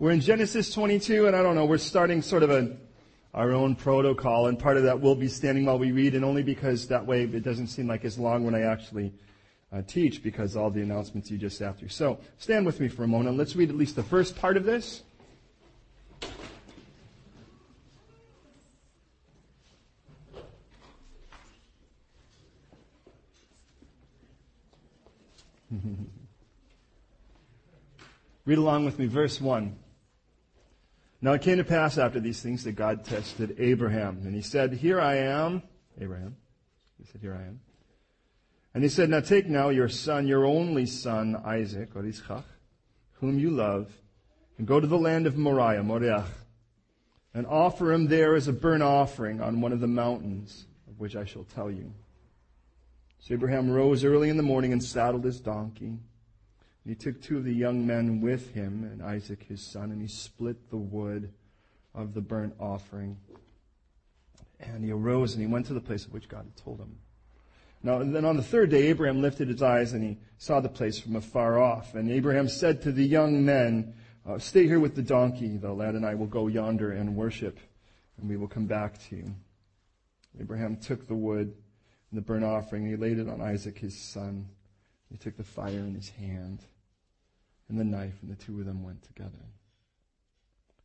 We're in Genesis 22, and I don't know, we're starting sort of a, our own protocol, and part of that will be standing while we read, and only because that way it doesn't seem like as long when I actually uh, teach, because all the announcements you just sat through. So, stand with me for a moment. Let's read at least the first part of this. Read along with me, verse 1. Now it came to pass after these things that God tested Abraham. And he said, Here I am. Abraham. He said, Here I am. And he said, Now take now your son, your only son, Isaac, or Yitzchak, whom you love, and go to the land of Moriah, Moriah, and offer him there as a burnt offering on one of the mountains, of which I shall tell you. So Abraham rose early in the morning and saddled his donkey. And he took two of the young men with him and Isaac his son, and he split the wood of the burnt offering. And he arose and he went to the place of which God had told him. Now, then on the third day, Abraham lifted his eyes and he saw the place from afar off. And Abraham said to the young men, uh, Stay here with the donkey. The lad and I will go yonder and worship, and we will come back to you. Abraham took the wood and the burnt offering, and he laid it on Isaac his son. He took the fire in his hand and the knife, and the two of them went together.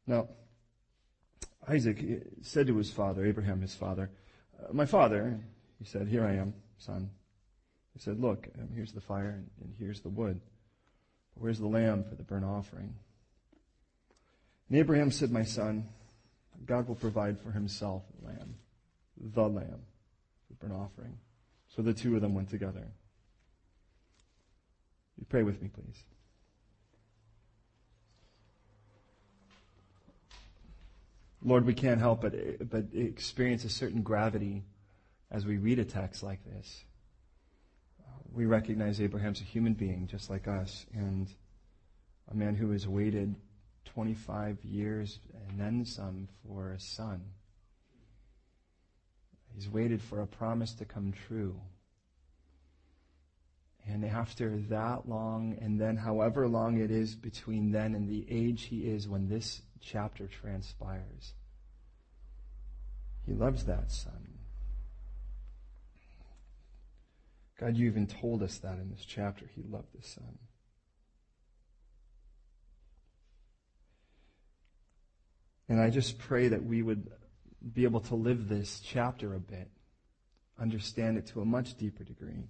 Now, Isaac said to his father, Abraham his father, My father, he said, Here I am, son. He said, Look, um, here's the fire, and, and here's the wood. But where's the lamb for the burnt offering? And Abraham said, My son, God will provide for himself the lamb, the lamb, the burnt offering. So the two of them went together. You pray with me, please. Lord, we can't help but, but experience a certain gravity as we read a text like this. We recognize Abraham's a human being just like us and a man who has waited 25 years and then some for a son. He's waited for a promise to come true. And after that long, and then however long it is between then and the age he is when this chapter transpires, he loves that son. God, you even told us that in this chapter. He loved the son. And I just pray that we would be able to live this chapter a bit, understand it to a much deeper degree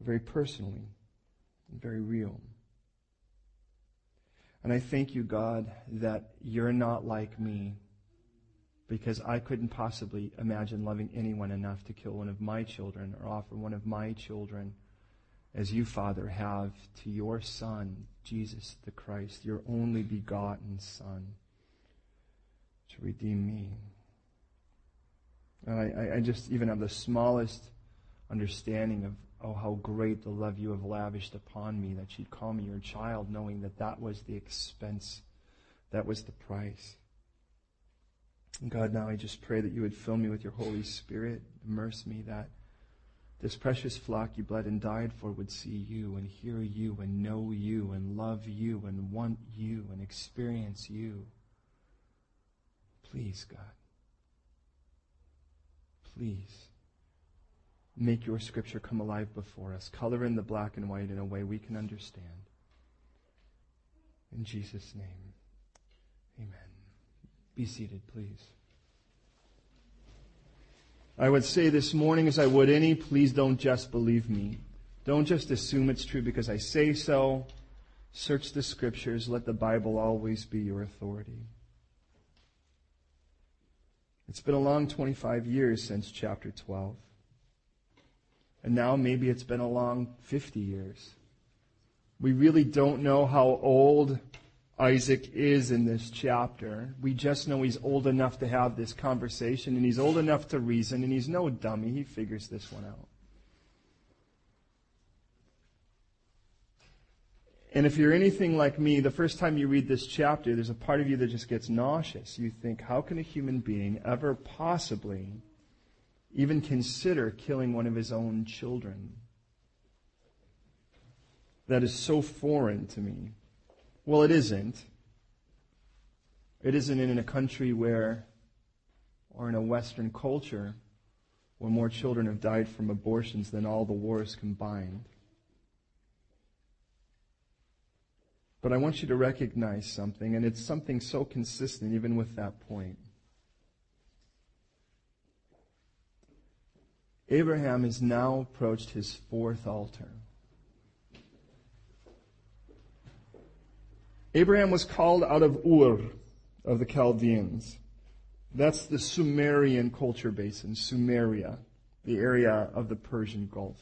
very personally and very real. And I thank you, God, that you're not like me because I couldn't possibly imagine loving anyone enough to kill one of my children or offer one of my children as you, Father, have to your Son, Jesus the Christ, your only begotten Son, to redeem me. And I, I just even have the smallest understanding of Oh, how great the love you have lavished upon me that you'd call me your child, knowing that that was the expense, that was the price. God, now I just pray that you would fill me with your Holy Spirit, immerse me that this precious flock you bled and died for would see you and hear you and know you and love you and want you and experience you. Please, God. Please make your scripture come alive before us. Color in the black and white in a way we can understand. In Jesus' name, amen. Be seated, please. I would say this morning, as I would any, please don't just believe me. Don't just assume it's true because I say so. Search the scriptures. Let the Bible always be your authority. It's been a long 25 years since chapter 12. And now maybe it's been a long 50 years. We really don't know how old Isaac is in this chapter. We just know he's old enough to have this conversation and he's old enough to reason and he's no dummy. He figures this one out. And if you're anything like me, the first time you read this chapter, there's a part of you that just gets nauseous. You think, how can a human being ever possibly even consider killing one of his own children. That is so foreign to me. Well, it isn't. It isn't in a country where, or in a Western culture, where more children have died from abortions than all the wars combined. But I want you to recognize something, and it's something so consistent even with that point. Abraham has now approached his fourth altar. Abraham was called out of Ur of the Chaldeans. That's the Sumerian culture basin, Sumeria, the area of the Persian Gulf.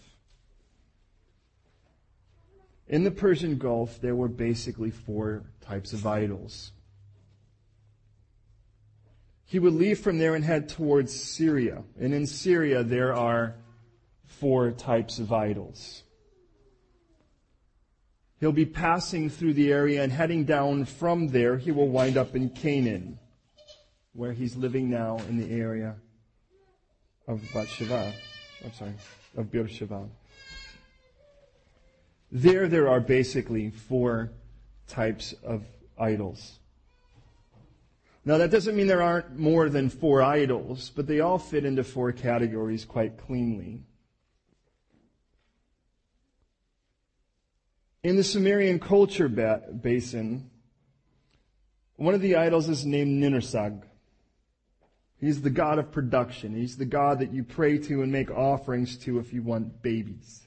In the Persian Gulf, there were basically four types of idols. He would leave from there and head towards Syria. And in Syria, there are four types of idols. He'll be passing through the area and heading down from there, he will wind up in Canaan, where he's living now in the area of Bathsheba. I'm sorry, of Beersheba. There, there are basically four types of idols. Now, that doesn't mean there aren't more than four idols, but they all fit into four categories quite cleanly. In the Sumerian culture ba- basin, one of the idols is named Ninursag. He's the god of production. He's the god that you pray to and make offerings to if you want babies.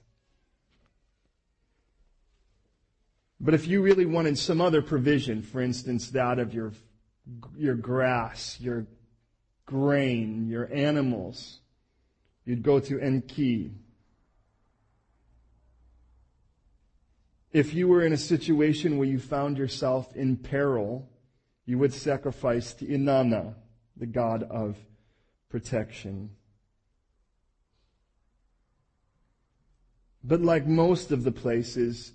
But if you really wanted some other provision, for instance, that of your, your grass, your grain, your animals, you'd go to Enki. If you were in a situation where you found yourself in peril, you would sacrifice to Inanna, the god of protection. But like most of the places,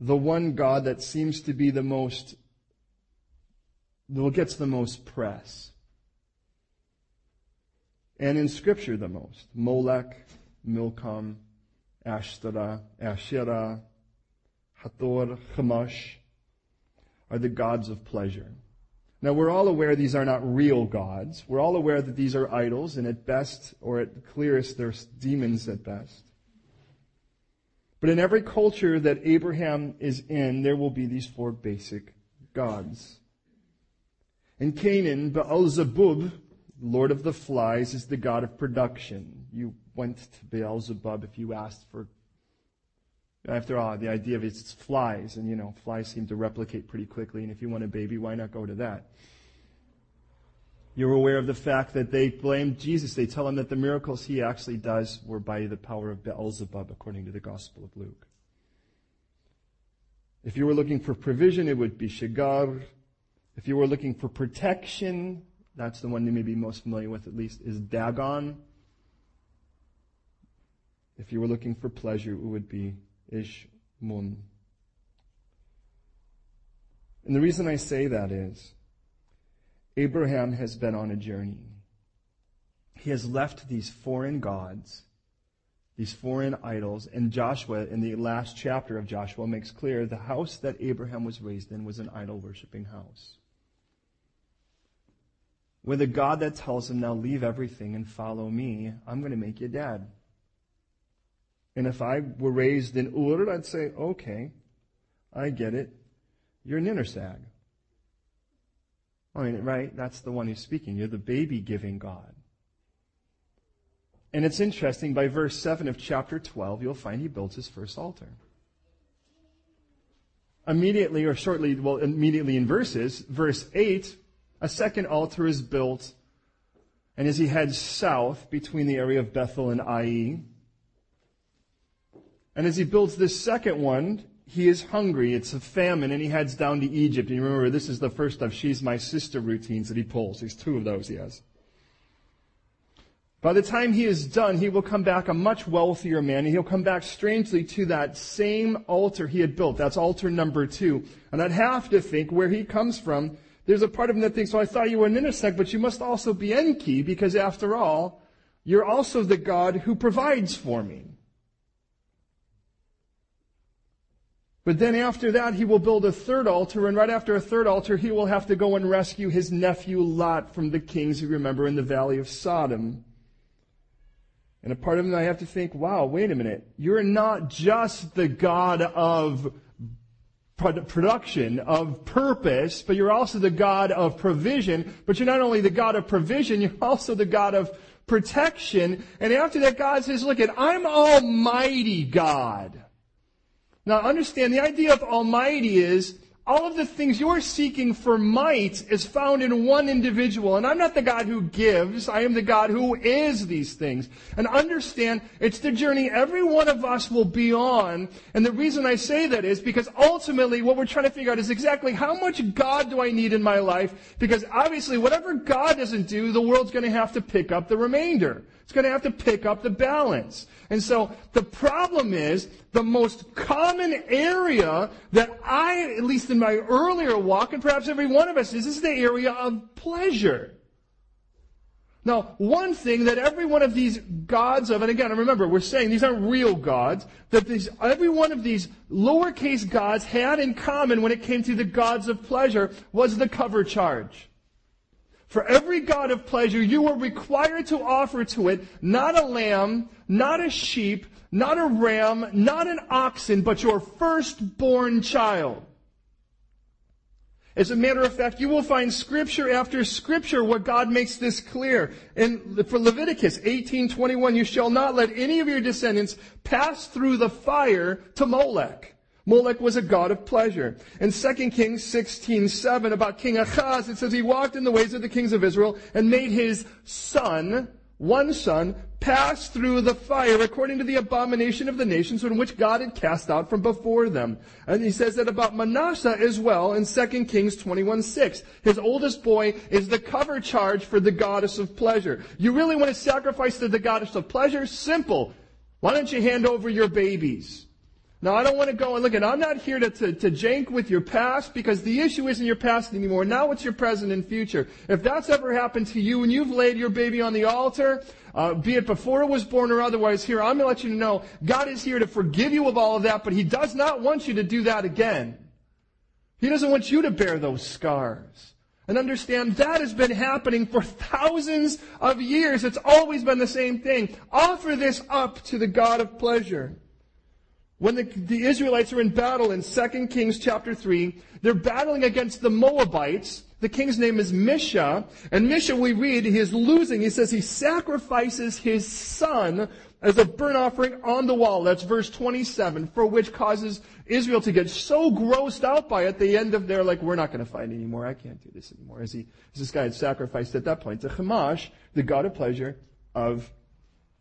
the one God that seems to be the most, that gets the most press. And in Scripture, the most. Molech, Milcom, Ashtara, Asherah, Hathor, Chemosh are the gods of pleasure. Now we're all aware these are not real gods. We're all aware that these are idols, and at best, or at clearest, they're demons at best. But in every culture that Abraham is in, there will be these four basic gods. In Canaan, Baal-zebub, Lord of the Flies, is the god of production. You went to Beelzebub if you asked for, after all, the idea of it's flies, and you know, flies seem to replicate pretty quickly, and if you want a baby, why not go to that? You're aware of the fact that they blame Jesus. They tell him that the miracles he actually does were by the power of Beelzebub, according to the Gospel of Luke. If you were looking for provision, it would be Shagar. If you were looking for protection, that's the one you may be most familiar with at least, is Dagon. If you were looking for pleasure, it would be Ishmun. And the reason I say that is, Abraham has been on a journey. He has left these foreign gods, these foreign idols, and Joshua, in the last chapter of Joshua, makes clear the house that Abraham was raised in was an idol worshiping house. With a God that tells him, now leave everything and follow me, I'm going to make you dad. And if I were raised in Ur, I'd say, okay, I get it. You're an Ninursag. I mean, right? That's the one who's speaking. You're the baby giving God. And it's interesting, by verse 7 of chapter 12, you'll find he builds his first altar. Immediately, or shortly, well, immediately in verses, verse 8, a second altar is built, and as he heads south between the area of Bethel and Ai, and as he builds this second one, he is hungry. It's a famine, and he heads down to Egypt. And you remember, this is the first of She's My Sister routines that he pulls. There's two of those he has. By the time he is done, he will come back a much wealthier man, and he'll come back strangely to that same altar he had built. That's altar number two. And I'd have to think where he comes from, there's a part of him that thinks, well, I thought you were an Ninursag, but you must also be Enki, because after all, you're also the God who provides for me. But then after that, he will build a third altar, and right after a third altar, he will have to go and rescue his nephew Lot from the kings you remember in the valley of Sodom. And a part of me, I have to think, wow, wait a minute. You're not just the God of production, of purpose, but you're also the God of provision. But you're not only the God of provision, you're also the God of protection. And after that, God says, look at, I'm Almighty God. Now understand, the idea of Almighty is all of the things you're seeking for might is found in one individual. And I'm not the God who gives. I am the God who is these things. And understand, it's the journey every one of us will be on. And the reason I say that is because ultimately what we're trying to figure out is exactly how much God do I need in my life? Because obviously whatever God doesn't do, the world's going to have to pick up the remainder. It's going to have to pick up the balance. And so the problem is the most common area that I, at least in my earlier walk, and perhaps every one of us is, is the area of pleasure. Now, one thing that every one of these gods of, and again, remember, we're saying these aren't real gods, that these, every one of these lowercase gods had in common when it came to the gods of pleasure was the cover charge. For every god of pleasure, you are required to offer to it not a lamb, not a sheep, not a ram, not an oxen, but your firstborn child. As a matter of fact, you will find scripture after scripture where God makes this clear. And for Leviticus 18:21, you shall not let any of your descendants pass through the fire to Molech. Molech was a god of pleasure. In 2 Kings 16:7 about King Ahaz, it says he walked in the ways of the kings of Israel and made his son, one son, pass through the fire according to the abomination of the nations in which God had cast out from before them. And he says that about Manasseh as well in 2 Kings 21:6. His oldest boy is the cover charge for the goddess of pleasure. You really want to sacrifice to the goddess of pleasure? Simple. Why don't you hand over your babies? Now, I don't want to go and look at, I'm not here to, to, to jank with your past because the issue isn't your past anymore. Now it's your present and future. If that's ever happened to you and you've laid your baby on the altar, uh, be it before it was born or otherwise, here, I'm going to let you know God is here to forgive you of all of that, but He does not want you to do that again. He doesn't want you to bear those scars. And understand that has been happening for thousands of years. It's always been the same thing. Offer this up to the God of pleasure. When the, the, Israelites are in battle in 2 Kings chapter 3, they're battling against the Moabites. The king's name is Mesha. And Mesha, we read, he is losing. He says he sacrifices his son as a burnt offering on the wall. That's verse 27, for which causes Israel to get so grossed out by it, the end of their, like, we're not going to fight anymore. I can't do this anymore. As, he, as this guy had sacrificed at that point to Chemosh, the god of pleasure of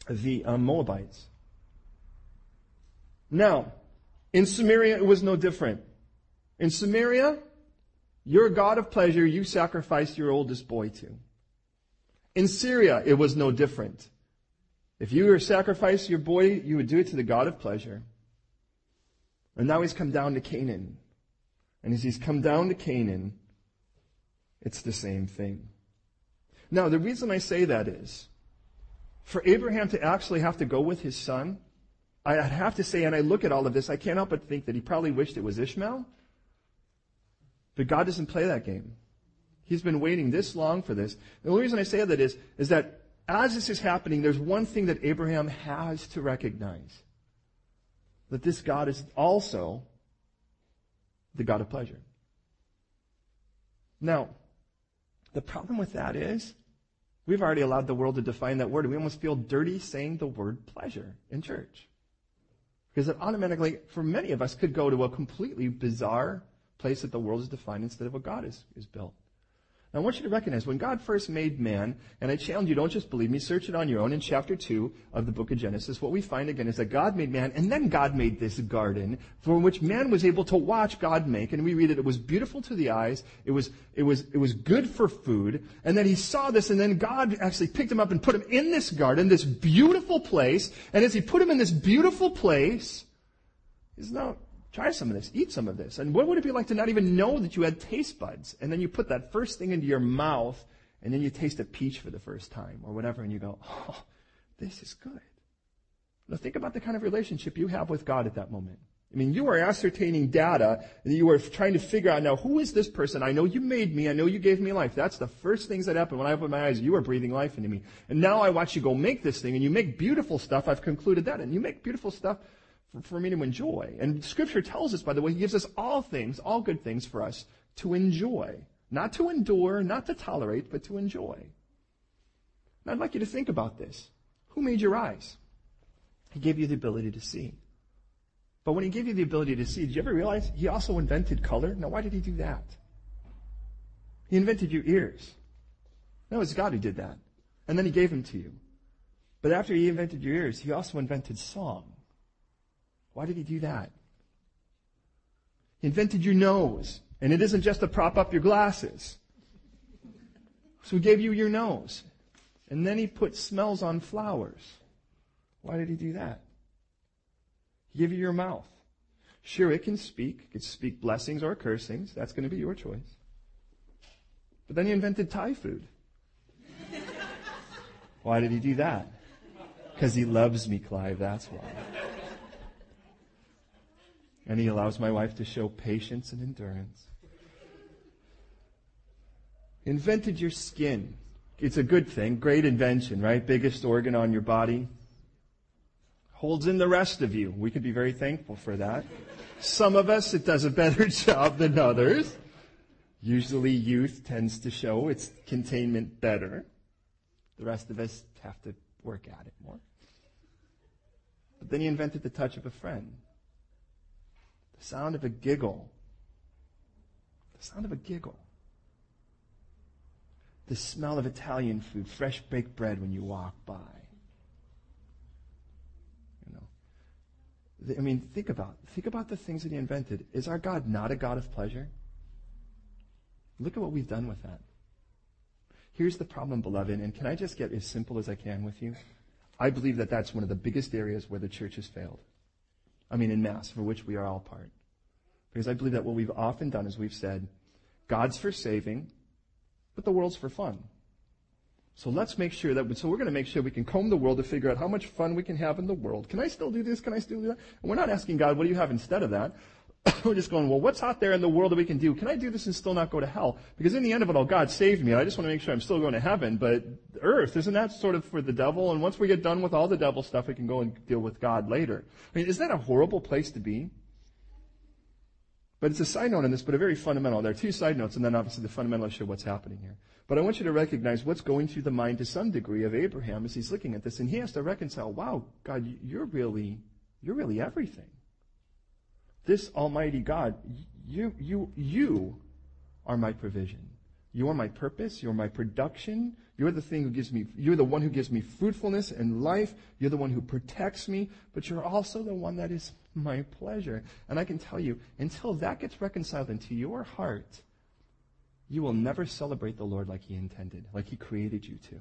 the um, Moabites. Now, in Sumeria, it was no different. In Sumeria, you're God of pleasure, you sacrificed your oldest boy to. In Syria, it was no different. If you were to sacrifice your boy, you would do it to the God of pleasure. And now he's come down to Canaan. And as he's come down to Canaan, it's the same thing. Now, the reason I say that is, for Abraham to actually have to go with his son, I'd have to say, and I look at all of this, I can't help but think that he probably wished it was Ishmael. But God doesn't play that game. He's been waiting this long for this. The only reason I say that is, is that as this is happening, there's one thing that Abraham has to recognize. That this God is also the God of pleasure. Now, the problem with that is, we've already allowed the world to define that word. We almost feel dirty saying the word pleasure in church. Because it automatically, for many of us, could go to a completely bizarre place that the world is defined instead of what God is, is built. I want you to recognize when God first made man, and I challenge you, don't just believe me, search it on your own. In chapter 2 of the book of Genesis, what we find again is that God made man, and then God made this garden from which man was able to watch God make. And we read it, it was beautiful to the eyes, it was, it was, it was good for food. And then he saw this, and then God actually picked him up and put him in this garden, this beautiful place. And as he put him in this beautiful place, he's now Try some of this. Eat some of this. And what would it be like to not even know that you had taste buds? And then you put that first thing into your mouth, and then you taste a peach for the first time, or whatever, and you go, oh, this is good. Now think about the kind of relationship you have with God at that moment. I mean, you are ascertaining data and you are trying to figure out now, who is this person? I know you made me. I know you gave me life. That's the first things that happen when I open my eyes. You are breathing life into me. And now I watch you go make this thing and you make beautiful stuff. I've concluded that. And you make beautiful stuff for, for me to enjoy. And scripture tells us, by the way, he gives us all things, all good things for us to enjoy. Not to endure, not to tolerate, but to enjoy. And I'd like you to think about this. Who made your eyes? He gave you the ability to see. But when he gave you the ability to see, did you ever realize he also invented color? Now, why did he do that? He invented your ears. It was God who did that. And then he gave them to you. But after he invented your ears, he also invented song. Why did he do that? He invented your nose. And it isn't just to prop up your glasses. So he gave you your nose. And then he put smells on flowers. Why did he do that? He gave you your mouth. Sure, it can speak. It can speak blessings or cursings. That's going to be your choice. But then he invented Thai food. Why did he do that? Because he loves me, Clive. That's why. And he allows my wife to show patience and endurance. Invented your skin. It's a good thing. Great invention, right? Biggest organ on your body. Holds in the rest of you. We could be very thankful for that. Some of us, it does a better job than others. Usually youth tends to show its containment better. The rest of us have to work at it more. But then he invented the touch of a friend. The sound of a giggle. The sound of a giggle. The smell of Italian food, fresh baked bread when you walk by. You know. I mean, think about think about the things that he invented. Is our God not a God of pleasure? Look at what we've done with that. Here's the problem, beloved, and can I just get as simple as I can with you? I believe that that's one of the biggest areas where the church has failed. I mean, in mass, for which we are all part. Because I believe that what we've often done is we've said, God's for saving, but the world's for fun. So let's make sure that, so we're going to make sure we can comb the world to figure out how much fun we can have in the world. Can I still do this? Can I still do that? And we're not asking God, what do you have instead of that? we're just going, well, what's out there in the world that we can do? Can I do this and still not go to hell? Because in the end of it all, God saved me. And I just want to make sure I'm still going to heaven. But earth, isn't that sort of for the devil? And once we get done with all the devil stuff, we can go and deal with God later. I mean, isn't that a horrible place to be? But it's a side note on this, but a very fundamental. There are two side notes, and then obviously the fundamental issue of what's happening here. But I want you to recognize what's going through the mind to some degree of Abraham as he's looking at this, and he has to reconcile, wow, God, you're really, you're really everything. This Almighty God, you, you, you are my provision. You are my purpose. You're my production. You're the thing who gives me, you're the one who gives me fruitfulness and life. You're the one who protects me, but you're also the one that is my pleasure. And I can tell you, until that gets reconciled into your heart, you will never celebrate the Lord like He intended, like He created you to.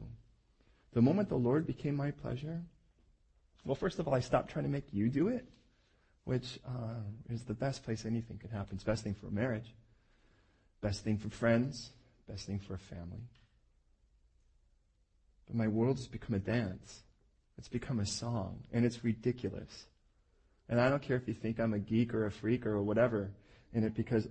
The moment the Lord became my pleasure, well, first of all, I stopped trying to make you do it, which uh, is the best place anything could happen. It's best thing for a marriage, best thing for friends, best thing for a family. But my world has become a dance. It's become a song, and it's ridiculous. And I don't care if you think I'm a geek or a freak or whatever in it because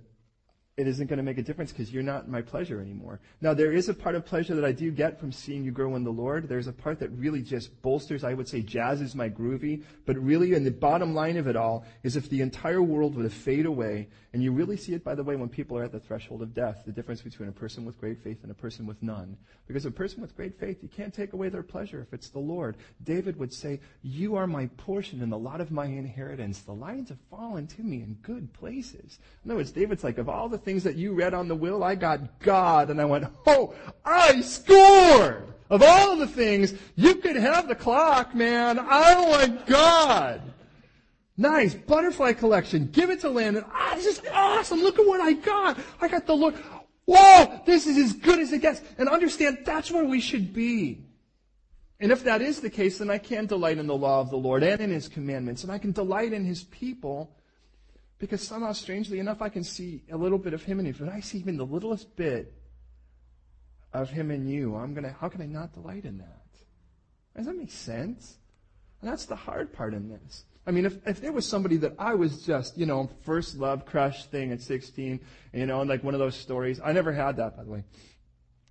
it isn't going to make a difference because you're not my pleasure anymore. Now, there is a part of pleasure that I do get from seeing you grow in the Lord. There's a part that really just bolsters, I would say, jazzes my groovy. But really, in the bottom line of it all, is if the entire world were to fade away, and you really see it, by the way, when people are at the threshold of death, the difference between a person with great faith and a person with none. Because a person with great faith, you can't take away their pleasure if it's the Lord. David would say, You are my portion and the lot of my inheritance. The lions have fallen to me in good places. In other words, David's like, of all the things that you read on the will, I got God. And I went, oh, I scored! Of all the things, you could have the clock, man. I want God. Nice. Butterfly collection. Give it to Landon. Ah, this is awesome. Look at what I got. I got the Lord. Whoa! This is as good as it gets. And understand that's where we should be. And if that is the case, then I can delight in the law of the Lord and in His commandments, and I can delight in His people because somehow, strangely enough, I can see a little bit of him in you. But I see even the littlest bit of him in you, I'm gonna how can I not delight in that? Does that make sense? And that's the hard part in this. I mean, if, if there was somebody that I was just, you know, first love crush thing at 16, you know, and like one of those stories, I never had that, by the way.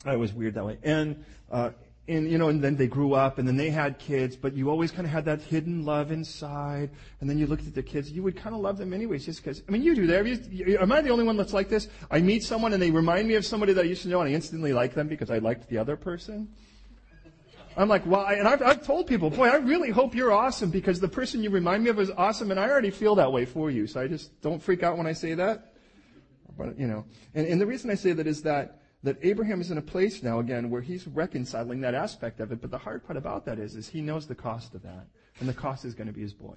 I was weird that way. And, uh, and you know, and then they grew up, and then they had kids, but you always kind of had that hidden love inside. And then you looked at the kids, you would kind of love them anyways, just because. I mean, you do that. You, am I the only one that's like this? I meet someone, and they remind me of somebody that I used to know, and I instantly like them because I liked the other person. I'm like, well, and I've, I've told people, boy, I really hope you're awesome because the person you remind me of is awesome, and I already feel that way for you. So I just don't freak out when I say that. But you know, and, and the reason I say that is that that Abraham is in a place now again where he's reconciling that aspect of it. But the hard part about that is, is he knows the cost of that, and the cost is going to be his boy.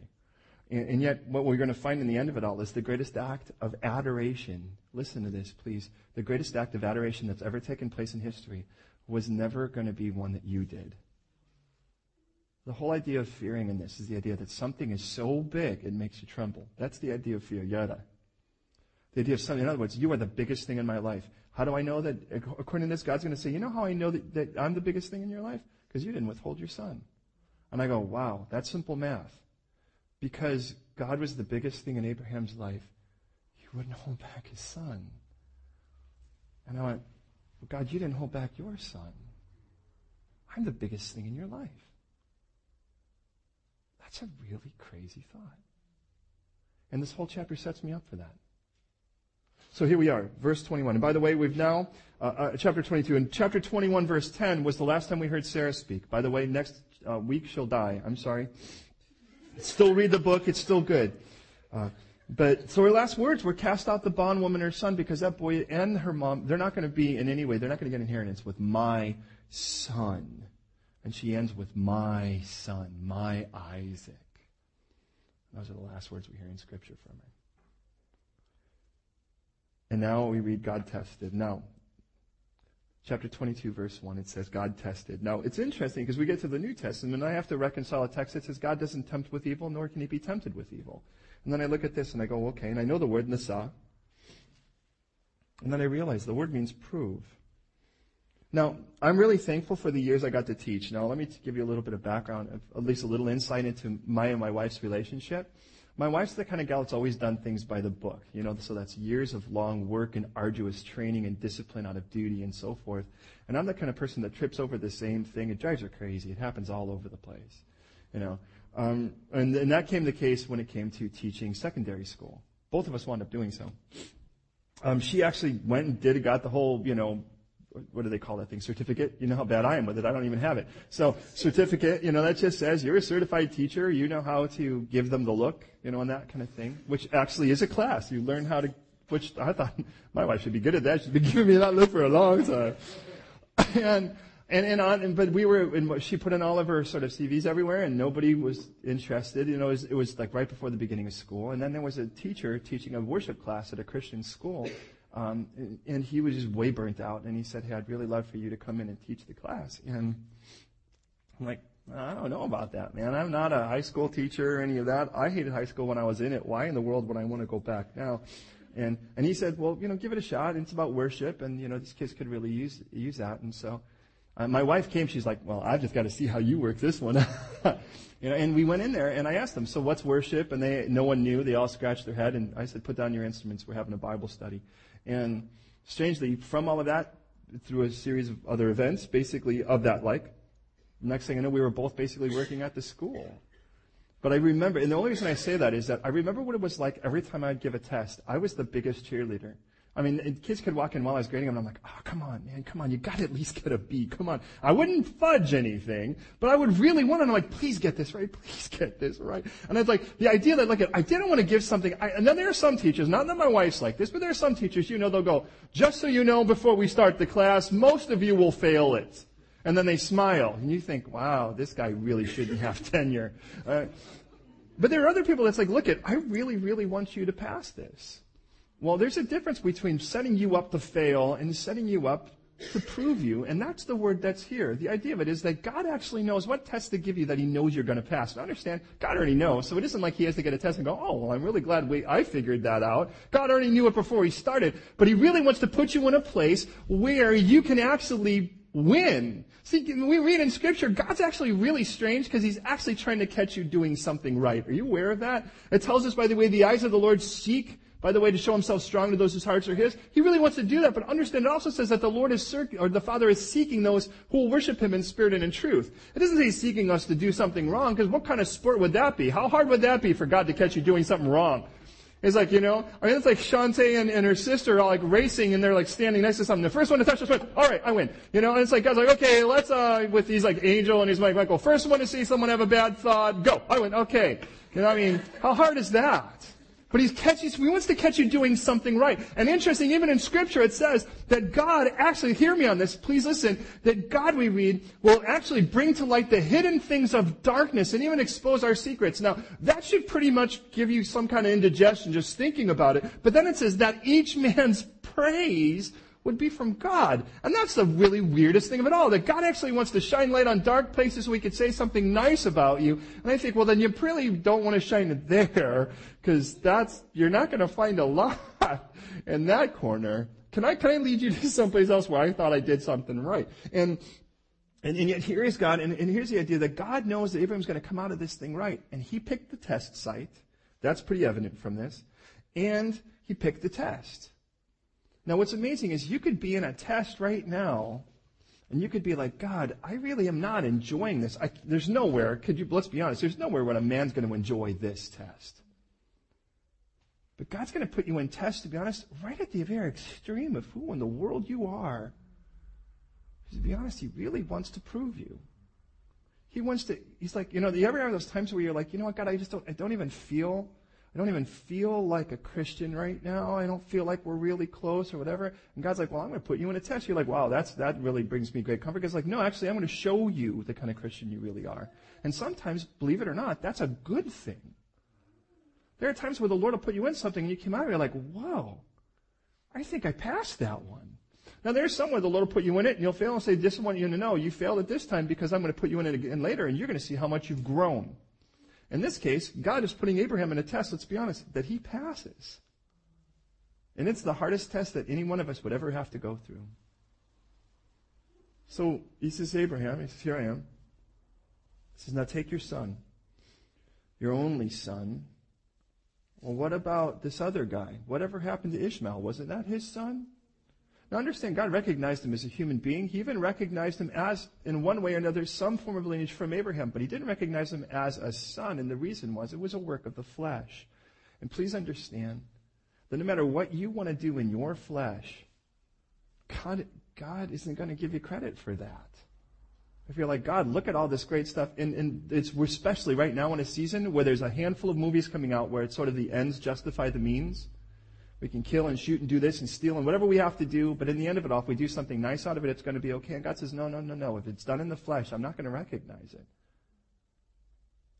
And, and yet, what we're going to find in the end of it all is the greatest act of adoration. Listen to this, please. The greatest act of adoration that's ever taken place in history was never going to be one that you did. The whole idea of fearing in this is the idea that something is so big it makes you tremble. That's the idea of fear, yada. The idea of something, in other words, you are the biggest thing in my life. How do I know that, according to this, God's going to say, you know how I know that, that I'm the biggest thing in your life? Because you didn't withhold your son. And I go, wow, that's simple math. Because God was the biggest thing in Abraham's life, he wouldn't hold back his son. And I went, well, God, you didn't hold back your son. I'm the biggest thing in your life. That's a really crazy thought. And this whole chapter sets me up for that. So here we are, verse 21. And by the way, we've now, uh, uh, chapter 22. And chapter 21, verse 10 was the last time we heard Sarah speak. By the way, next uh, week she'll die. I'm sorry. Still read the book. It's still good. Uh, but so her last words were cast out the bondwoman and her son because that boy and her mom, they're not going to be in any way, they're not going to get inheritance with my son. And she ends with my son, my Isaac. Those are the last words we hear in Scripture from her. And now we read God tested. Now, chapter 22, verse 1, it says God tested. Now, it's interesting because we get to the New Testament and I have to reconcile a text that says God doesn't tempt with evil, nor can he be tempted with evil. And then I look at this and I go, okay, and I know the word nasa. And then I realize the word means prove. Now, I'm really thankful for the years I got to teach. Now, let me give you a little bit of background, at least a little insight into my and my wife's relationship. My wife's the kind of gal that's always done things by the book, you know, so that's years of long work and arduous training and discipline out of duty and so forth. And I'm the kind of person that trips over the same thing. It drives her crazy. It happens all over the place, you know. Um, and, and that came the case when it came to teaching secondary school. Both of us wound up doing so. Um, she actually went and did, got the whole, you know, what do they call that thing? Certificate? You know how bad I am with it. I don't even have it. So certificate, you know, that just says you're a certified teacher. You know how to give them the look, you know, and that kind of thing, which actually is a class. You learn how to, which I thought my wife should be good at that. She's been giving me that look for a long time. and, and, and on, and, but we were, and she put in all of her sort of CVs everywhere and nobody was interested. You know, it was, it was like right before the beginning of school. And then there was a teacher teaching a worship class at a Christian school um, and, he was just way burnt out. And he said, Hey, I'd really love for you to come in and teach the class. And I'm like, I don't know about that, man. I'm not a high school teacher or any of that. I hated high school when I was in it. Why in the world would I want to go back now? And, and he said, well, you know, give it a shot. It's about worship. And, you know, these kids could really use, use that. And so, uh, my wife came. She's like, well, I've just got to see how you work this one. you know, and we went in there and I asked them, so what's worship? And they, no one knew. They all scratched their head. And I said, put down your instruments. We're having a Bible study. And strangely, from all of that, through a series of other events, basically of that like, next thing I know, we were both basically working at the school. But I remember, and the only reason I say that is that I remember what it was like every time I'd give a test. I was the biggest cheerleader. I mean, kids could walk in while I was grading them, and I'm like, oh, come on, man, come on, you got to at least get a B. Come on. I wouldn't fudge anything, but I would really want to. I'm like, please get this right, please get this right. And it's like the idea that, like, I didn't want to give something. I, and then there are some teachers, not that my wife's like this, but there are some teachers, you know, they'll go, just so you know, before we start the class, most of you will fail it. And then they smile, and you think, wow, this guy really shouldn't have tenure. Uh, but there are other people that's like, look at, I really, really want you to pass this. Well, there's a difference between setting you up to fail and setting you up to prove you, and that's the word that's here. The idea of it is that God actually knows what test to give you that He knows you're going to pass. Now, understand, God already knows, so it isn't like He has to get a test and go, oh, well, I'm really glad we, I figured that out. God already knew it before He started, but He really wants to put you in a place where you can actually win. See, we read in scripture, God's actually really strange because he's actually trying to catch you doing something right. Are you aware of that? It tells us, by the way, the eyes of the Lord seek, by the way, to show himself strong to those whose hearts are his. He really wants to do that, but understand it also says that the Lord is, or the Father is seeking those who will worship him in spirit and in truth. It doesn't say he's seeking us to do something wrong, because what kind of sport would that be? How hard would that be for God to catch you doing something wrong? It's like, you know, I mean, it's like Shantae and, and her sister are like racing and they're like standing next to something. The first one to touch the switch, all right, I win. You know, and it's like, guys like, okay, let's, uh, with these like Angel and he's like, Michael, first one to see someone have a bad thought, go, I win, okay. You know, I mean, how hard is that? But he's catching, he wants to catch you doing something right. And interesting, even in scripture it says that God, actually, hear me on this, please listen, that God, we read, will actually bring to light the hidden things of darkness and even expose our secrets. Now, that should pretty much give you some kind of indigestion just thinking about it. But then it says that each man's praise would be from God. And that's the really weirdest thing of it all, that God actually wants to shine light on dark places so he could say something nice about you. And I think, well, then you really don't want to shine it there, because that's, you're not going to find a lot in that corner. Can I, can I lead you to someplace else where I thought I did something right? And, and, and yet here is God, and, and here's the idea that God knows that Abraham's going to come out of this thing right. And he picked the test site. That's pretty evident from this. And he picked the test. Now, what's amazing is you could be in a test right now, and you could be like, God, I really am not enjoying this. I, there's nowhere, could you, let's be honest, there's nowhere when a man's going to enjoy this test. But God's going to put you in test, to be honest, right at the very extreme of who in the world you are. To be honest, He really wants to prove you. He wants to, He's like, you know, do you ever have those times where you're like, you know what, God, I just don't, I don't even feel I don't even feel like a Christian right now. I don't feel like we're really close or whatever. And God's like, well, I'm going to put you in a test. You're like, wow, that's, that really brings me great comfort. God's like, no, actually, I'm going to show you the kind of Christian you really are. And sometimes, believe it or not, that's a good thing. There are times where the Lord will put you in something and you come out and you're like, whoa, I think I passed that one. Now there's somewhere the Lord will put you in it and you'll fail and say, this is what you to know. You failed at this time because I'm going to put you in it again later and you're going to see how much you've grown. In this case, God is putting Abraham in a test, let's be honest, that he passes. And it's the hardest test that any one of us would ever have to go through. So he says Abraham, he says, Here I am. He says, Now take your son, your only son. Well, what about this other guy? Whatever happened to Ishmael? Wasn't that his son? Now understand, God recognized him as a human being. He even recognized him as, in one way or another, some form of lineage from Abraham, but he didn't recognize him as a son, and the reason was it was a work of the flesh. And please understand that no matter what you want to do in your flesh, God, God isn't going to give you credit for that. If you're like, God, look at all this great stuff, and, and it's especially right now in a season where there's a handful of movies coming out where it's sort of the ends justify the means. We can kill and shoot and do this and steal and whatever we have to do, but in the end of it all, if we do something nice out of it, it's going to be okay. And God says, no, no, no, no. If it's done in the flesh, I'm not going to recognize it.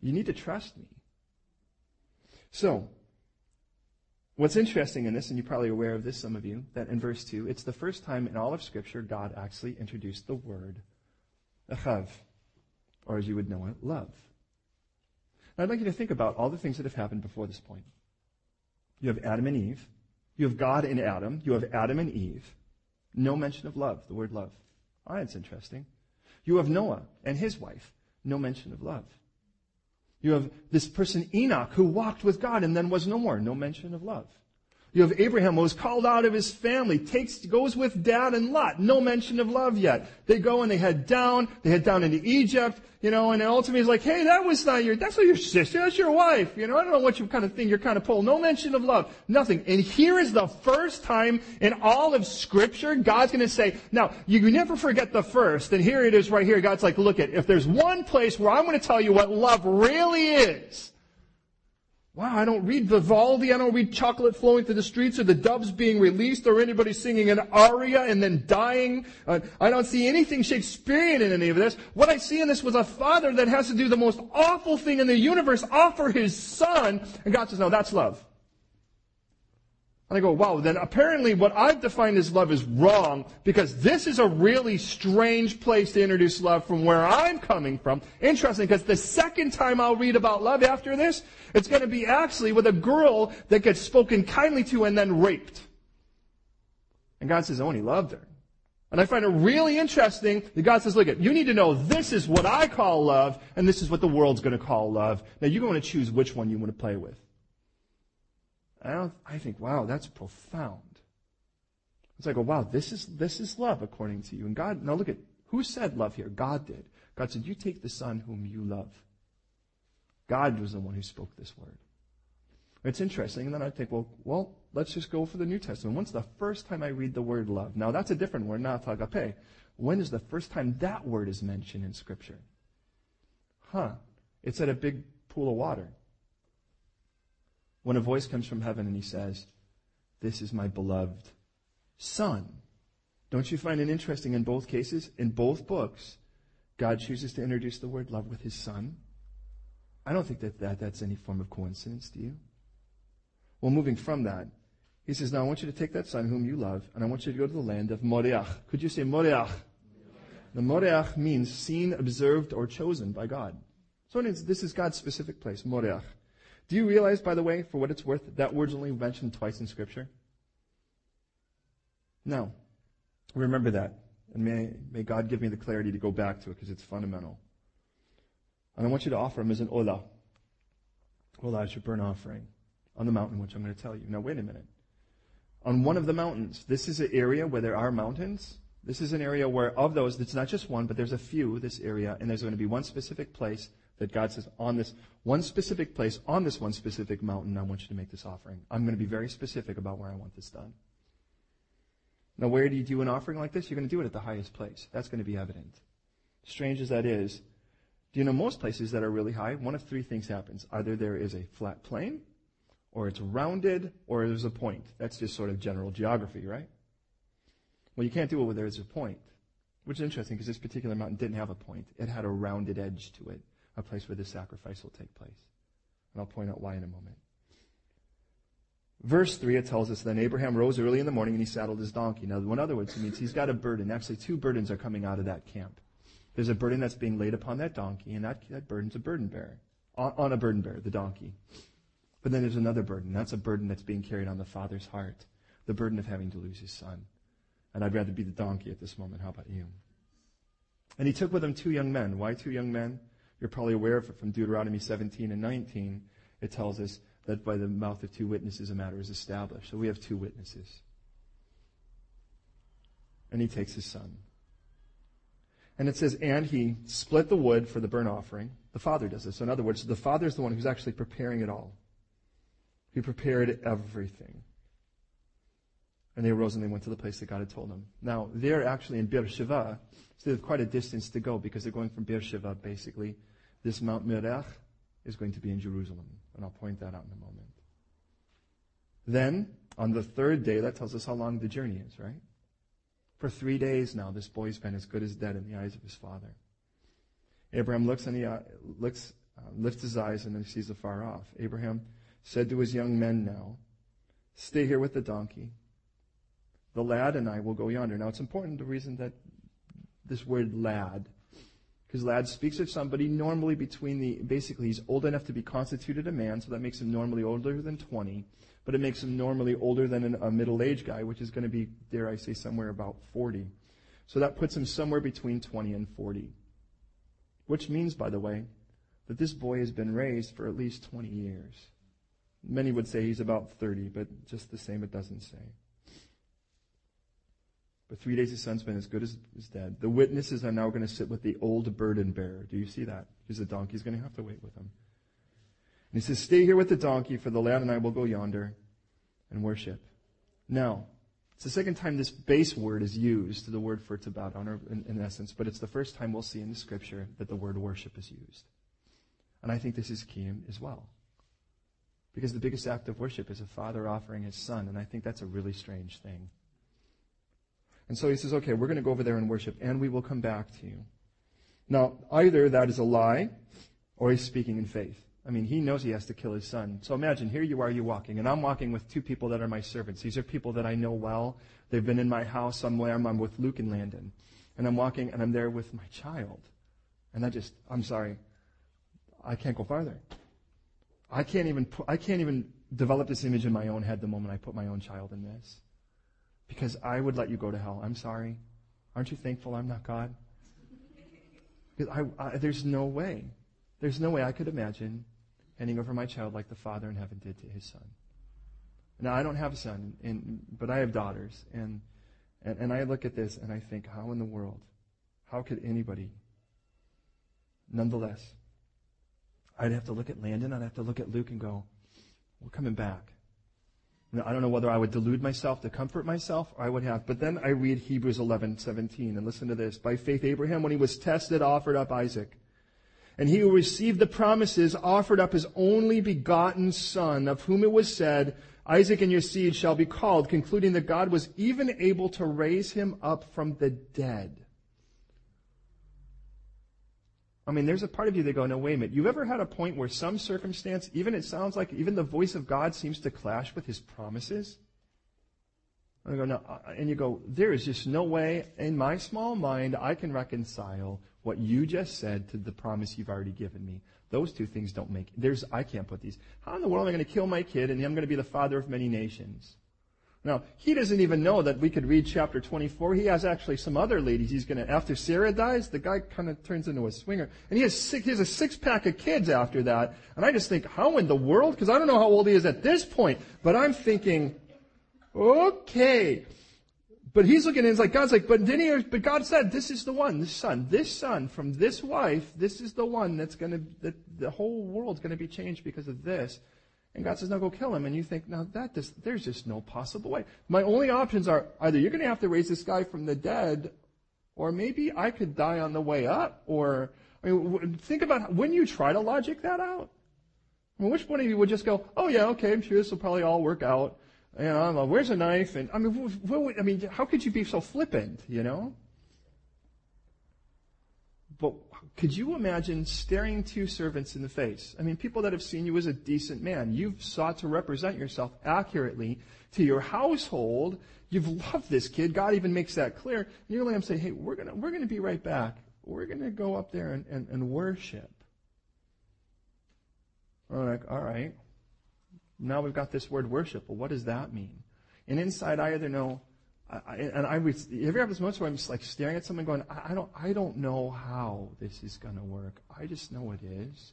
You need to trust me. So, what's interesting in this, and you're probably aware of this, some of you, that in verse 2, it's the first time in all of Scripture God actually introduced the word achav, or as you would know it, love. Now, I'd like you to think about all the things that have happened before this point. You have Adam and Eve. You have God and Adam. You have Adam and Eve. No mention of love, the word love. Ah, oh, that's interesting. You have Noah and his wife. No mention of love. You have this person Enoch who walked with God and then was no more. No mention of love. You have Abraham who was called out of his family, takes, goes with dad and Lot. No mention of love yet. They go and they head down, they head down into Egypt, you know, and ultimately he's like, hey, that was not your, that's not your sister, that's your wife. You know, I don't know what you kind of thing you're kind of pulling. No mention of love. Nothing. And here is the first time in all of scripture God's going to say, now, you never forget the first, and here it is right here. God's like, look at, if there's one place where I'm going to tell you what love really is, Wow, I don't read Vivaldi, I don't read chocolate flowing through the streets or the doves being released or anybody singing an aria and then dying. Uh, I don't see anything Shakespearean in any of this. What I see in this was a father that has to do the most awful thing in the universe, offer his son, and God says, no, that's love. And I go, wow, then apparently what I've defined as love is wrong because this is a really strange place to introduce love from where I'm coming from. Interesting because the second time I'll read about love after this, it's going to be actually with a girl that gets spoken kindly to and then raped. And God says, oh, and he loved her. And I find it really interesting that God says, look, at you need to know this is what I call love, and this is what the world's going to call love. Now you're going to choose which one you want to play with. I, I think, wow, that's profound. It's like, oh, wow, this is, this is love according to you. And God, now look at, who said love here? God did. God said, you take the son whom you love. God was the one who spoke this word. It's interesting. And then I think, well, well, let's just go for the New Testament. When's the first time I read the word love? Now that's a different word, not agape. When is the first time that word is mentioned in Scripture? Huh. It's at a big pool of water. When a voice comes from heaven and he says, This is my beloved Son. Don't you find it interesting in both cases? In both books, God chooses to introduce the word love with his Son. I don't think that, that that's any form of coincidence, do you? Well, moving from that, he says, Now I want you to take that son whom you love, and I want you to go to the land of Moriah. Could you say Moriah? The Moriah means seen, observed, or chosen by God. So this is God's specific place, Moriah. Do you realize, by the way, for what it's worth, that word's only mentioned twice in Scripture? No. Remember that. And may, may God give me the clarity to go back to it because it's fundamental. And I want you to offer him as an olah. Olah is your burnt offering on the mountain, which I'm going to tell you. Now, wait a minute. On one of the mountains, this is an area where there are mountains. This is an area where, of those, it's not just one, but there's a few, this area, and there's going to be one specific place that God says, on this one specific place, on this one specific mountain, I want you to make this offering. I'm going to be very specific about where I want this done. Now, where do you do an offering like this? You're going to do it at the highest place. That's going to be evident. Strange as that is, do you know most places that are really high, one of three things happens. Either there is a flat plain, or it's rounded, or there's a point. That's just sort of general geography, right? Well, you can't do it where there's a point, which is interesting because this particular mountain didn't have a point. It had a rounded edge to it, a place where this sacrifice will take place. And I'll point out why in a moment. Verse 3, it tells us, Then Abraham rose early in the morning and he saddled his donkey. Now, in other words, it means he's got a burden. Actually, two burdens are coming out of that camp. There's a burden that's being laid upon that donkey, and that, that burden's a burden bearer. On, on a burden bearer, the donkey. But then there's another burden. That's a burden that's being carried on the father's heart. The burden of having to lose his son. And I'd rather be the donkey at this moment. How about you? And he took with him two young men. Why two young men? You're probably aware of it from Deuteronomy 17 and 19. It tells us that by the mouth of two witnesses a matter is established. So we have two witnesses. And he takes his son. And it says, and he split the wood for the burnt offering. The father does this. So in other words, the father is the one who's actually preparing it all. He prepared everything. And they arose and they went to the place that God had told them. Now, they're actually in Beersheba, so they have quite a distance to go because they're going from Beersheba, basically. This Mount Moriah is going to be in Jerusalem. And I'll point that out in a moment. Then, on the third day, that tells us how long the journey is, right? For three days now, this boy's been as good as dead in the eyes of his father. Abraham looks and he uh, looks, uh, lifts his eyes and then he sees afar off. Abraham said to his young men now, Stay here with the donkey. The lad and I will go yonder. Now, it's important the reason that this word lad because lad speaks of somebody normally between the, basically he's old enough to be constituted a man, so that makes him normally older than 20, but it makes him normally older than an, a middle-aged guy, which is going to be, dare I say, somewhere about 40. So that puts him somewhere between 20 and 40. Which means, by the way, that this boy has been raised for at least 20 years. Many would say he's about 30, but just the same, it doesn't say. But three days his son's been as good as, as dead. The witnesses are now going to sit with the old burden bearer. Do you see that? Because the donkey's going to have to wait with him. And he says, Stay here with the donkey, for the lad and I will go yonder and worship. Now, it's the second time this base word is used, the word for to bow down, in, in essence, but it's the first time we'll see in the scripture that the word worship is used. And I think this is key as well. Because the biggest act of worship is a father offering his son, and I think that's a really strange thing. And so he says, okay, we're going to go over there and worship, and we will come back to you. Now, either that is a lie, or he's speaking in faith. I mean, he knows he has to kill his son. So imagine, here you are, you walking, and I'm walking with two people that are my servants. These are people that I know well. They've been in my house somewhere. I'm with Luke and Landon. And I'm walking, and I'm there with my child. And I just, I'm sorry, I can't go farther. I can't even, I can't even develop this image in my own head the moment I put my own child in this because I would let you go to hell. I'm sorry. Aren't you thankful I'm not God? I, I, there's no way. There's no way I could imagine handing over my child like the Father in heaven did to his son. Now, I don't have a son, and, but I have daughters. And, and, and I look at this and I think, how in the world? How could anybody? Nonetheless, I'd have to look at Landon, I'd have to look at Luke and go, we're coming back. I don't know whether I would delude myself to comfort myself or I would have. But then I read Hebrews 11, 17 and listen to this. By faith, Abraham, when he was tested, offered up Isaac. And he who received the promises offered up his only begotten son, of whom it was said, Isaac and your seed shall be called, concluding that God was even able to raise him up from the dead. I mean, there's a part of you that go, no, wait a minute. You've ever had a point where some circumstance, even it sounds like even the voice of God seems to clash with his promises? And I go, no, and you go, there is just no way in my small mind I can reconcile what you just said to the promise you've already given me. Those two things don't make, there's, I can't put these. How in the world am I going to kill my kid and I'm going to be the father of many nations? Now, he doesn't even know that we could read chapter 24. He has actually some other ladies he's going to, after Sarah dies, the guy kind of turns into a swinger. And he has, six, he has a six pack of kids after that. And I just think, how in the world? Because I don't know how old he is at this point. But I'm thinking, okay. But he's looking and it's like, God's like, but then he, but God said, this is the one, this son, this son from this wife, this is the one that's going to, that the whole world's going to be changed because of this. And God says, no, go kill him. And you think, now that just, there's just no possible way. My only options are either you're going to have to raise this guy from the dead, or maybe I could die on the way up, or, I mean, think about when you try to logic that out. I mean, which one of you would just go, oh yeah, okay, I'm sure this will probably all work out. You know, where's a knife? And I mean, what, I mean, how could you be so flippant, you know? But could you imagine staring two servants in the face? I mean, people that have seen you as a decent man. You've sought to represent yourself accurately to your household. You've loved this kid. God even makes that clear. And going to say, hey, we're to, we're to be right back. We're to go up there and, and, and worship. I'm like, all right. Now we've got this word worship. Well, what does that mean? And inside, I either know I, and I would, you ever have this moment where I'm just like staring at someone going, I, I don't, I don't know how this is going to work. I just know it is.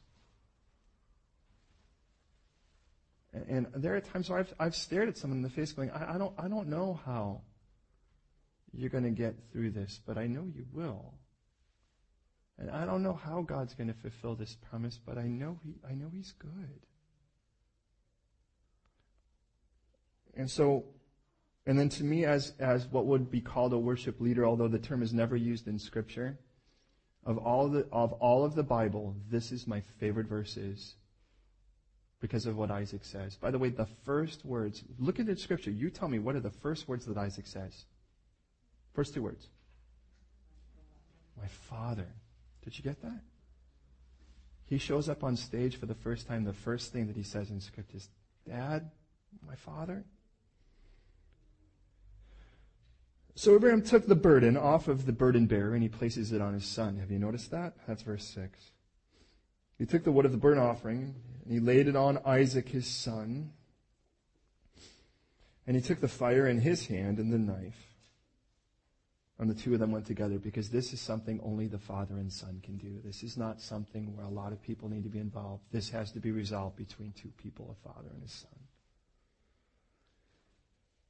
And, and there are times where I've, I've stared at someone in the face going, I, I don't, I don't know how you're going to get through this, but I know you will. And I don't know how God's going to fulfill this promise, but I know he, I know He's good. And so and then to me, as, as what would be called a worship leader, although the term is never used in Scripture, of all, the, of all of the Bible, this is my favorite verses because of what Isaac says. By the way, the first words, look at the Scripture. You tell me, what are the first words that Isaac says? First two words. My father. Did you get that? He shows up on stage for the first time. The first thing that he says in Script is, Dad, my father. So Abraham took the burden off of the burden bearer and he places it on his son. Have you noticed that? That's verse 6. He took the wood of the burnt offering and he laid it on Isaac his son. And he took the fire in his hand and the knife. And the two of them went together because this is something only the father and son can do. This is not something where a lot of people need to be involved. This has to be resolved between two people, a father and his son.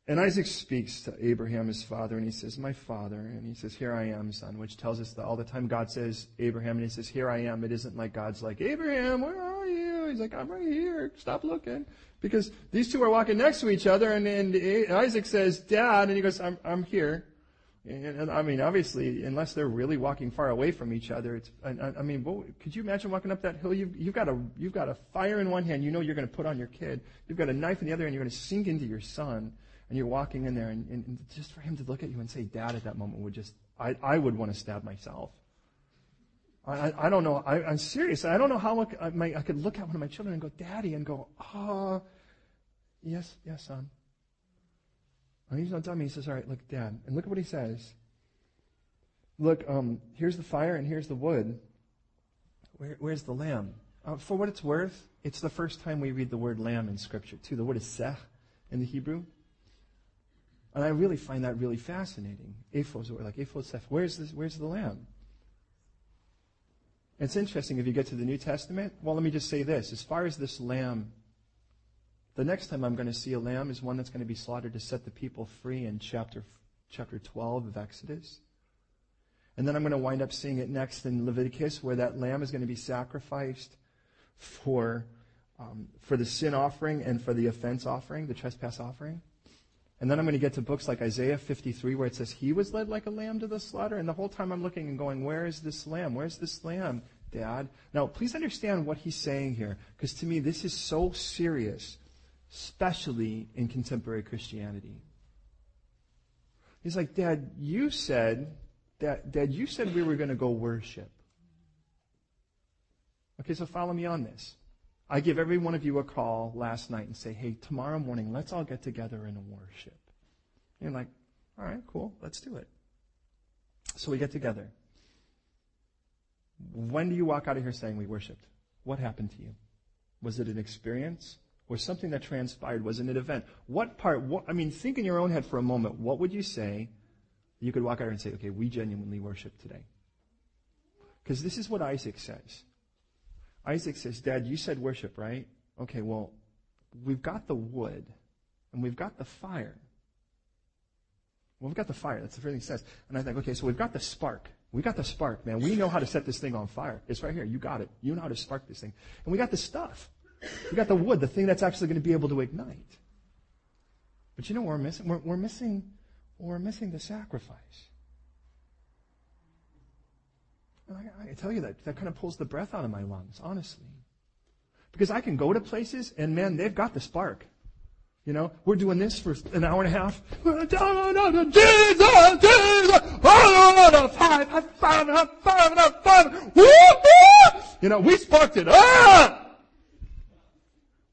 And Isaac speaks to Abraham, his father, and he says, My father. And he says, Here I am, son, which tells us that all the time God says, Abraham, and he says, Here I am. It isn't like God's like, Abraham, where are you? He's like, I'm right here. Stop looking. Because these two are walking next to each other, and, and Isaac says, Dad, and he goes, I'm, I'm here. And, and, I mean, obviously, unless they're really walking far away from each other, it's. I, I mean, what, could you imagine walking up that hill? You've, you've got a you've got a fire in one hand. You know you're going to put on your kid. You've got a knife in the other, and you're going to sink into your son and you're walking in there, and, and, and, just for him to look at you and say, Dad, at that moment would just, I, I would want to stab myself. I, I, don't know. I, am serious. I don't know how I, I, I could look at one of my children and go, Daddy, and go, ah, oh, yes, yes, son. And he's not me. He says, all right, look, Dad. And look at what he says. Look, um, here's the fire and here's the wood. Where, where's the lamb? Uh, for what it's worth, it's the first time we read the word lamb in Scripture, too. The word is seh in the Hebrew. And I really find that really fascinating. Ephos, like Ephos, where's this, where's the lamb? It's interesting if you get to the New Testament. Well, let me just say this. As far as this lamb, the next time I'm going to see a lamb is one that's going to be slaughtered to set the people free in chapter, chapter 12 of Exodus. And then I'm going to wind up seeing it next in Leviticus where that lamb is going to be sacrificed for, um, for the sin offering and for the offense offering, the trespass offering. And then I'm going to get to books like Isaiah 53 where it says he was led like a lamb to the slaughter. And the whole time I'm looking and going, where is this lamb? Where's this lamb, Dad? Now, please understand what he's saying here because to me this is so serious, especially in contemporary Christianity. He's like, Dad, you said, Dad, Dad you said we were going to go worship. Okay, so follow me on this. I give every one of you a call last night and say, hey, tomorrow morning, let's all get together and worship. And you're like, all right, cool, let's do it. So we get together. When do you walk out of here saying we worshiped? What happened to you? Was it an experience? Or something that transpired? Was it an event? What part, what, I mean, think in your own head for a moment. What would you say? You could walk out and say, okay, we genuinely worship today. Because this is what Isaac says. Isaac says, Dad, you said worship, right? Okay, well, we've got the wood and we've got the fire. Well, we've got the fire. That's the first thing he says. And I think, okay, so we've got the spark. We got the spark, man. We know how to set this thing on fire. It's right here. You got it. You know how to spark this thing. And we got the stuff. We got the wood, the thing that's actually going to be able to ignite. But you know what we're missing? We're, we're missing, we're missing the sacrifice. I, I tell you that, that kind of pulls the breath out of my lungs, honestly. Because I can go to places and man, they've got the spark. You know, we're doing this for an hour and a half. Jesus, Jesus, You know, we sparked it up.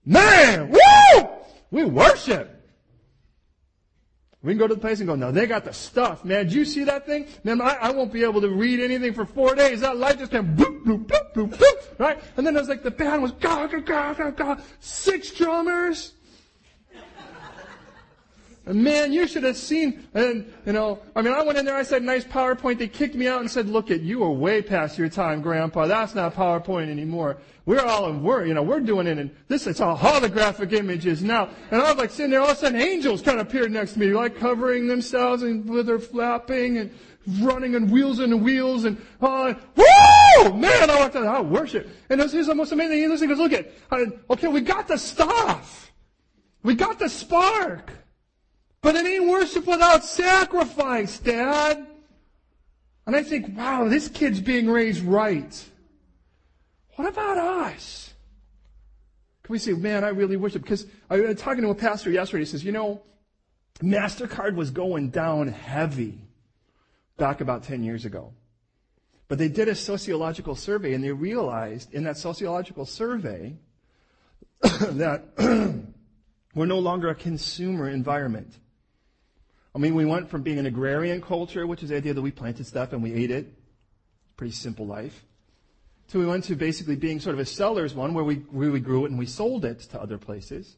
Man, woo! We worship. We can go to the place and go, no, they got the stuff, man. Did you see that thing? Man, I, I won't be able to read anything for four days. That light just came boop, boop, boop, boop, boop, right? And then it was like the band was ga, ga, ga, ga, ga. Six drummers. And man, you should have seen, and, you know, I mean, I went in there, I said, nice PowerPoint. They kicked me out and said, look at, you are way past your time, Grandpa. That's not PowerPoint anymore. We're all in, we're, you know, we're doing it in, this, it's all holographic images now. And I was like sitting there, all of a sudden angels kind of appeared next to me, like covering themselves and with flapping and running and wheels and wheels and, uh, woo! Man, I walked out, I worship. And this is the most amazing thing. He goes, look at, I, okay, we got the stuff. We got the spark. But it ain't worship without sacrifice, Dad. And I think, wow, this kid's being raised right. What about us? Can we say, man, I really worship? Because I was talking to a pastor yesterday. He says, you know, MasterCard was going down heavy back about 10 years ago. But they did a sociological survey and they realized in that sociological survey that we're no longer a consumer environment. I mean, we went from being an agrarian culture, which is the idea that we planted stuff and we ate it. Pretty simple life. To we went to basically being sort of a seller's one where we, we grew it and we sold it to other places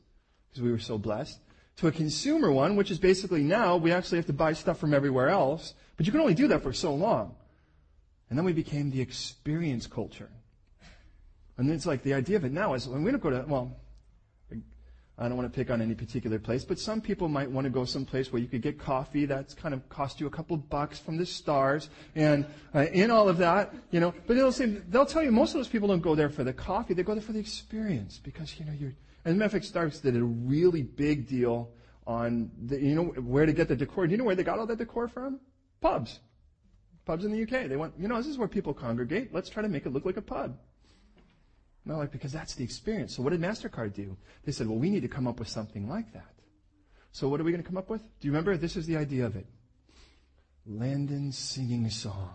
because we were so blessed. To a consumer one, which is basically now we actually have to buy stuff from everywhere else, but you can only do that for so long. And then we became the experience culture. And it's like the idea of it now is when we don't go to, well, I don't want to pick on any particular place, but some people might want to go someplace where you could get coffee that's kind of cost you a couple bucks from the stars and uh, in all of that, you know. But they'll say they'll tell you most of those people don't go there for the coffee; they go there for the experience because you know you're. And matter of fact, did a really big deal on the, you know where to get the decor. Do you know where they got all that decor from? Pubs, pubs in the UK. They went, you know, this is where people congregate. Let's try to make it look like a pub. No, like, because that's the experience. So what did MasterCard do? They said, well, we need to come up with something like that. So what are we going to come up with? Do you remember? This is the idea of it. Landon singing a song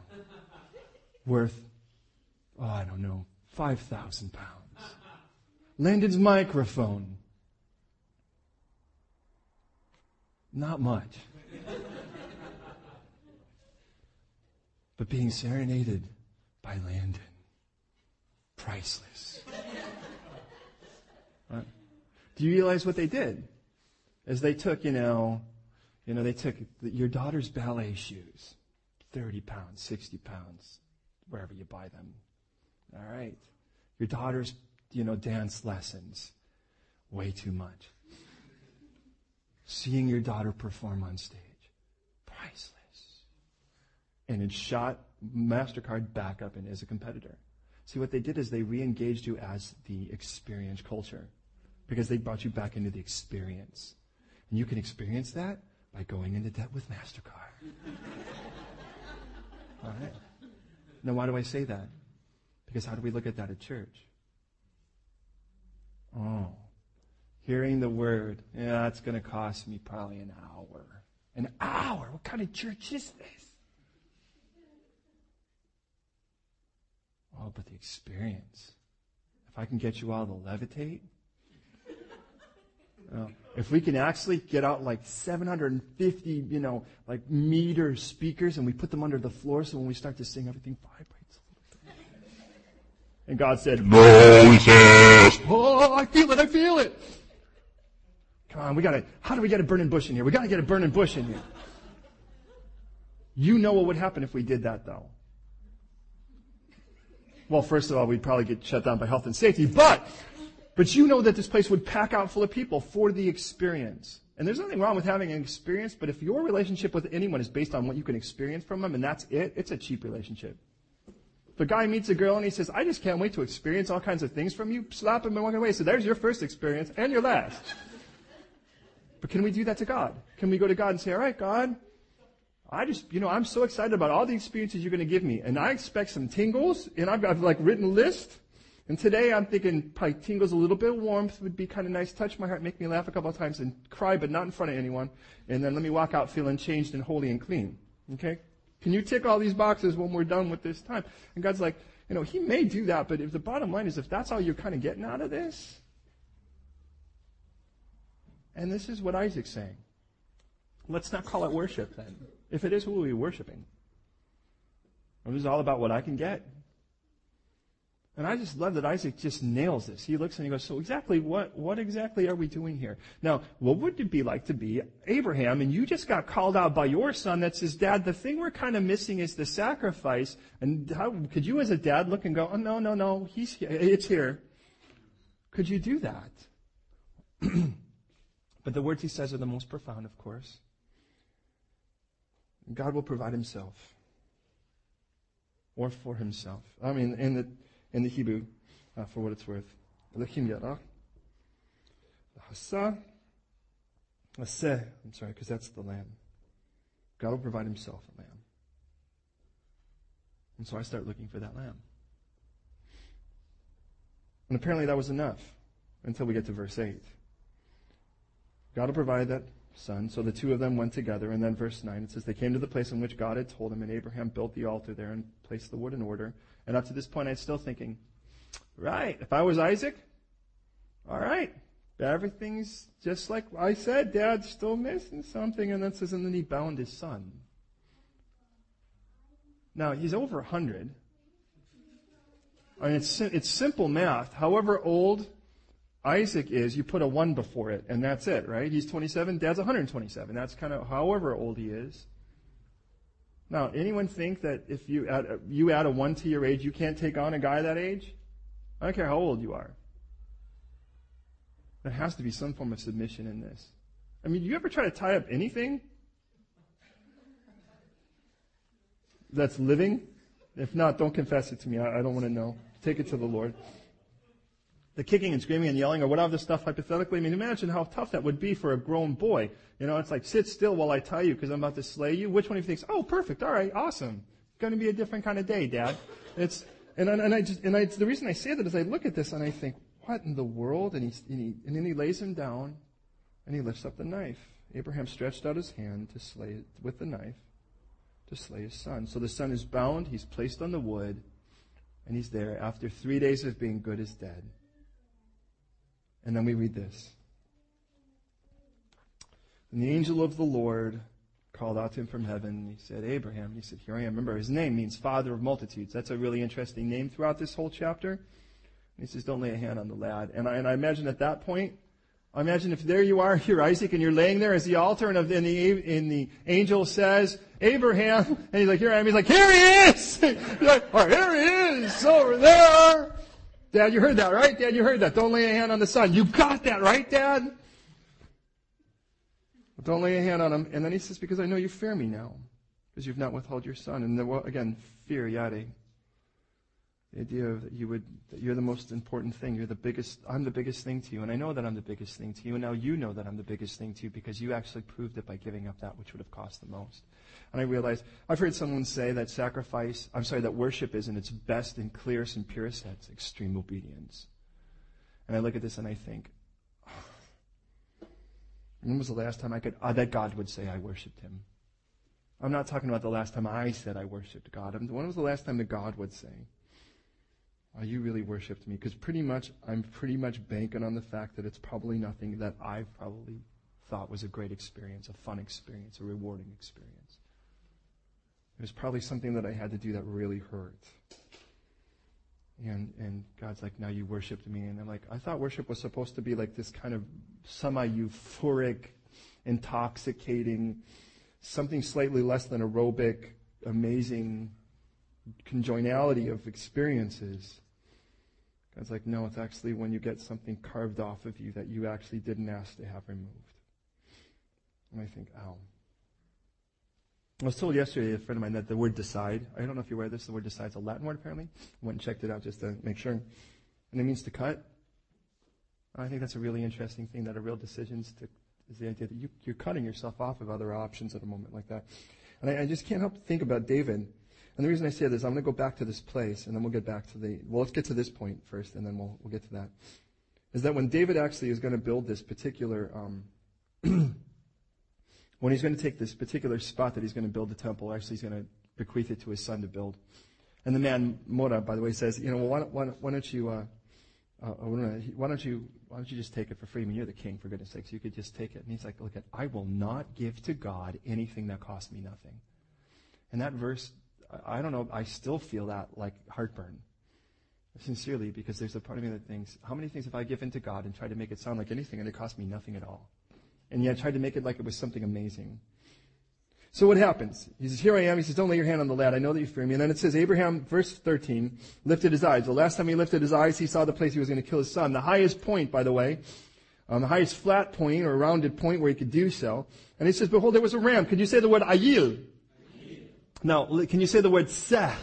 worth, oh, I don't know, 5,000 pounds. Landon's microphone. Not much. but being serenaded by Landon. Priceless. Right? Do you realize what they did? As they took, you know, You know, they took your daughter's ballet shoes, 30 pounds, 60 pounds, wherever you buy them. All right. Your daughter's, you know, dance lessons, way too much. Seeing your daughter perform on stage, priceless. And it shot MasterCard back up and as a competitor. See, what they did is they re engaged you as the experience culture because they brought you back into the experience. And you can experience that by going into debt with MasterCard. All right. Now, why do I say that? Because how do we look at that at church? Oh, hearing the word, yeah, that's going to cost me probably an hour. An hour? What kind of church is this? Oh, but the experience. If I can get you all to levitate, uh, if we can actually get out like 750, you know, like meter speakers and we put them under the floor so when we start to sing, everything vibrates a little bit. And God said, Moses! Oh, I feel it, I feel it. Come on, we gotta, how do we get a burning bush in here? We gotta get a burning bush in here. You know what would happen if we did that though. Well, first of all, we'd probably get shut down by health and safety, but, but you know that this place would pack out full of people for the experience. And there's nothing wrong with having an experience, but if your relationship with anyone is based on what you can experience from them and that's it, it's a cheap relationship. The guy meets a girl and he says, I just can't wait to experience all kinds of things from you, slap him and walk away. So there's your first experience and your last. But can we do that to God? Can we go to God and say, all right, God, I just, you know, I'm so excited about all the experiences you're going to give me. And I expect some tingles, and I've got like written a list. And today I'm thinking probably tingles, a little bit of warmth would be kind of nice. Touch my heart, make me laugh a couple of times, and cry, but not in front of anyone. And then let me walk out feeling changed and holy and clean. Okay? Can you tick all these boxes when we're done with this time? And God's like, you know, He may do that, but if the bottom line is if that's all you're kind of getting out of this, and this is what Isaac's saying. Let's not call it worship then if it is who are we worshiping. Was all about what I can get. And I just love that Isaac just nails this. He looks and he goes, so exactly what, what exactly are we doing here? Now, what would it be like to be Abraham and you just got called out by your son that says, dad, the thing we're kind of missing is the sacrifice. And how, could you as a dad look and go, oh no, no, no, he's here. It's here. Could you do that? but the words he says are the most profound, of course. God will provide himself. Or for himself. I mean, in the, in the Hebrew, uh, for what it's worth. Elohim yara. Hasa. Aseh. I'm sorry, because that's the lamb. God will provide himself a lamb. And so I start looking for that lamb. And apparently that was enough until we get to verse 8. God will provide that son. So the two of them went together. And then verse 9, it says, They came to the place in which God had told him, and Abraham built the altar there and placed the wood in order. And up to this point, I was still thinking, right, if I was Isaac, all right, everything's just like I said, Dad's still missing something. And then says, and then he bound his son. Now, he's over 100. I mean, it's, it's simple math. However old Isaac is, you put a 1 before it, and that's it, right? He's 27, dad's 127. That's kind of however old he is. Now, anyone think that if you add, a, you add a 1 to your age, you can't take on a guy that age? I don't care how old you are. There has to be some form of submission in this. I mean, do you ever try to tie up anything that's living? If not, don't confess it to me. I, I don't want to know. Take it to the Lord the kicking and screaming and yelling or whatever the stuff hypothetically. I mean, imagine how tough that would be for a grown boy. You know, it's like, sit still while I tell you because I'm about to slay you. Which one of you thinks, oh, perfect, all right, awesome. It's going to be a different kind of day, Dad. It's, and, and I just, and I, the reason I say that is I look at this and I think, what in the world? And, he, and, he, and then he lays him down and he lifts up the knife. Abraham stretched out his hand to slay it with the knife to slay his son. So the son is bound, he's placed on the wood, and he's there after three days of being good as dead. And then we read this. And the angel of the Lord called out to him from heaven. and He said, Abraham. He said, Here I am. Remember, his name means father of multitudes. That's a really interesting name throughout this whole chapter. And he says, Don't lay a hand on the lad. And I, and I imagine at that point, I imagine if there you are, you're Isaac, and you're laying there as the altar, and the, and the angel says, Abraham, and he's like, here I am. He's like, here he is! like, oh, here he is, over there. Dad, you heard that, right? Dad, you heard that. Don't lay a hand on the son. You got that, right, Dad? Don't lay a hand on him. And then he says, because I know you fear me now, because you've not withheld your son. And well, again, fear, yade. The idea of that you would, that you're the most important thing. You're the biggest, I'm the biggest thing to you. And I know that I'm the biggest thing to you. And now you know that I'm the biggest thing to you because you actually proved it by giving up that which would have cost the most. And I realized, I've heard someone say that sacrifice, I'm sorry, that worship is in its best and clearest and purest sense extreme obedience. And I look at this and I think, when was the last time I could, uh, that God would say I worshiped him? I'm not talking about the last time I said I worshiped God. I'm, When was the last time that God would say, oh, you really worshiped me? Because pretty much, I'm pretty much banking on the fact that it's probably nothing that I probably thought was a great experience, a fun experience, a rewarding experience. It was probably something that I had to do that really hurt. And, and God's like, now you worshiped me. And I'm like, I thought worship was supposed to be like this kind of semi euphoric, intoxicating, something slightly less than aerobic, amazing conjoinality of experiences. God's like, no, it's actually when you get something carved off of you that you actually didn't ask to have removed. And I think, ow. I was told yesterday, a friend of mine, that the word decide, I don't know if you're aware of this, the word decide is a Latin word apparently. Went and checked it out just to make sure. And it means to cut. I think that's a really interesting thing that a real decision is, to, is the idea that you, are cutting yourself off of other options at a moment like that. And I, I just can't help to think about David. And the reason I say this, I'm going to go back to this place and then we'll get back to the, well, let's get to this point first and then we'll, we'll get to that. Is that when David actually is going to build this particular, um, when he's going to take this particular spot that he's going to build the temple, actually he's going to bequeath it to his son to build. And the man, Mora, by the way, says, you know, well, why, don't, why, why don't you, uh, uh, why don't you, why don't you just take it for free? I mean, you're the king, for goodness sakes. You could just take it. And he's like, look at, I will not give to God anything that costs me nothing. And that verse, I don't know, I still feel that like heartburn. Sincerely, because there's a part of me that thinks, how many things have I given to God and tried to make it sound like anything and it cost me nothing at all? And yet tried to make it like it was something amazing. So what happens? He says, Here I am. He says, Don't lay your hand on the lad. I know that you fear me. And then it says, Abraham, verse 13, lifted his eyes. The last time he lifted his eyes, he saw the place he was going to kill his son. The highest point, by the way, um, the highest flat point or rounded point where he could do so. And he says, Behold, there was a ram. Could you say the word ayil? Now, can you say the word seh?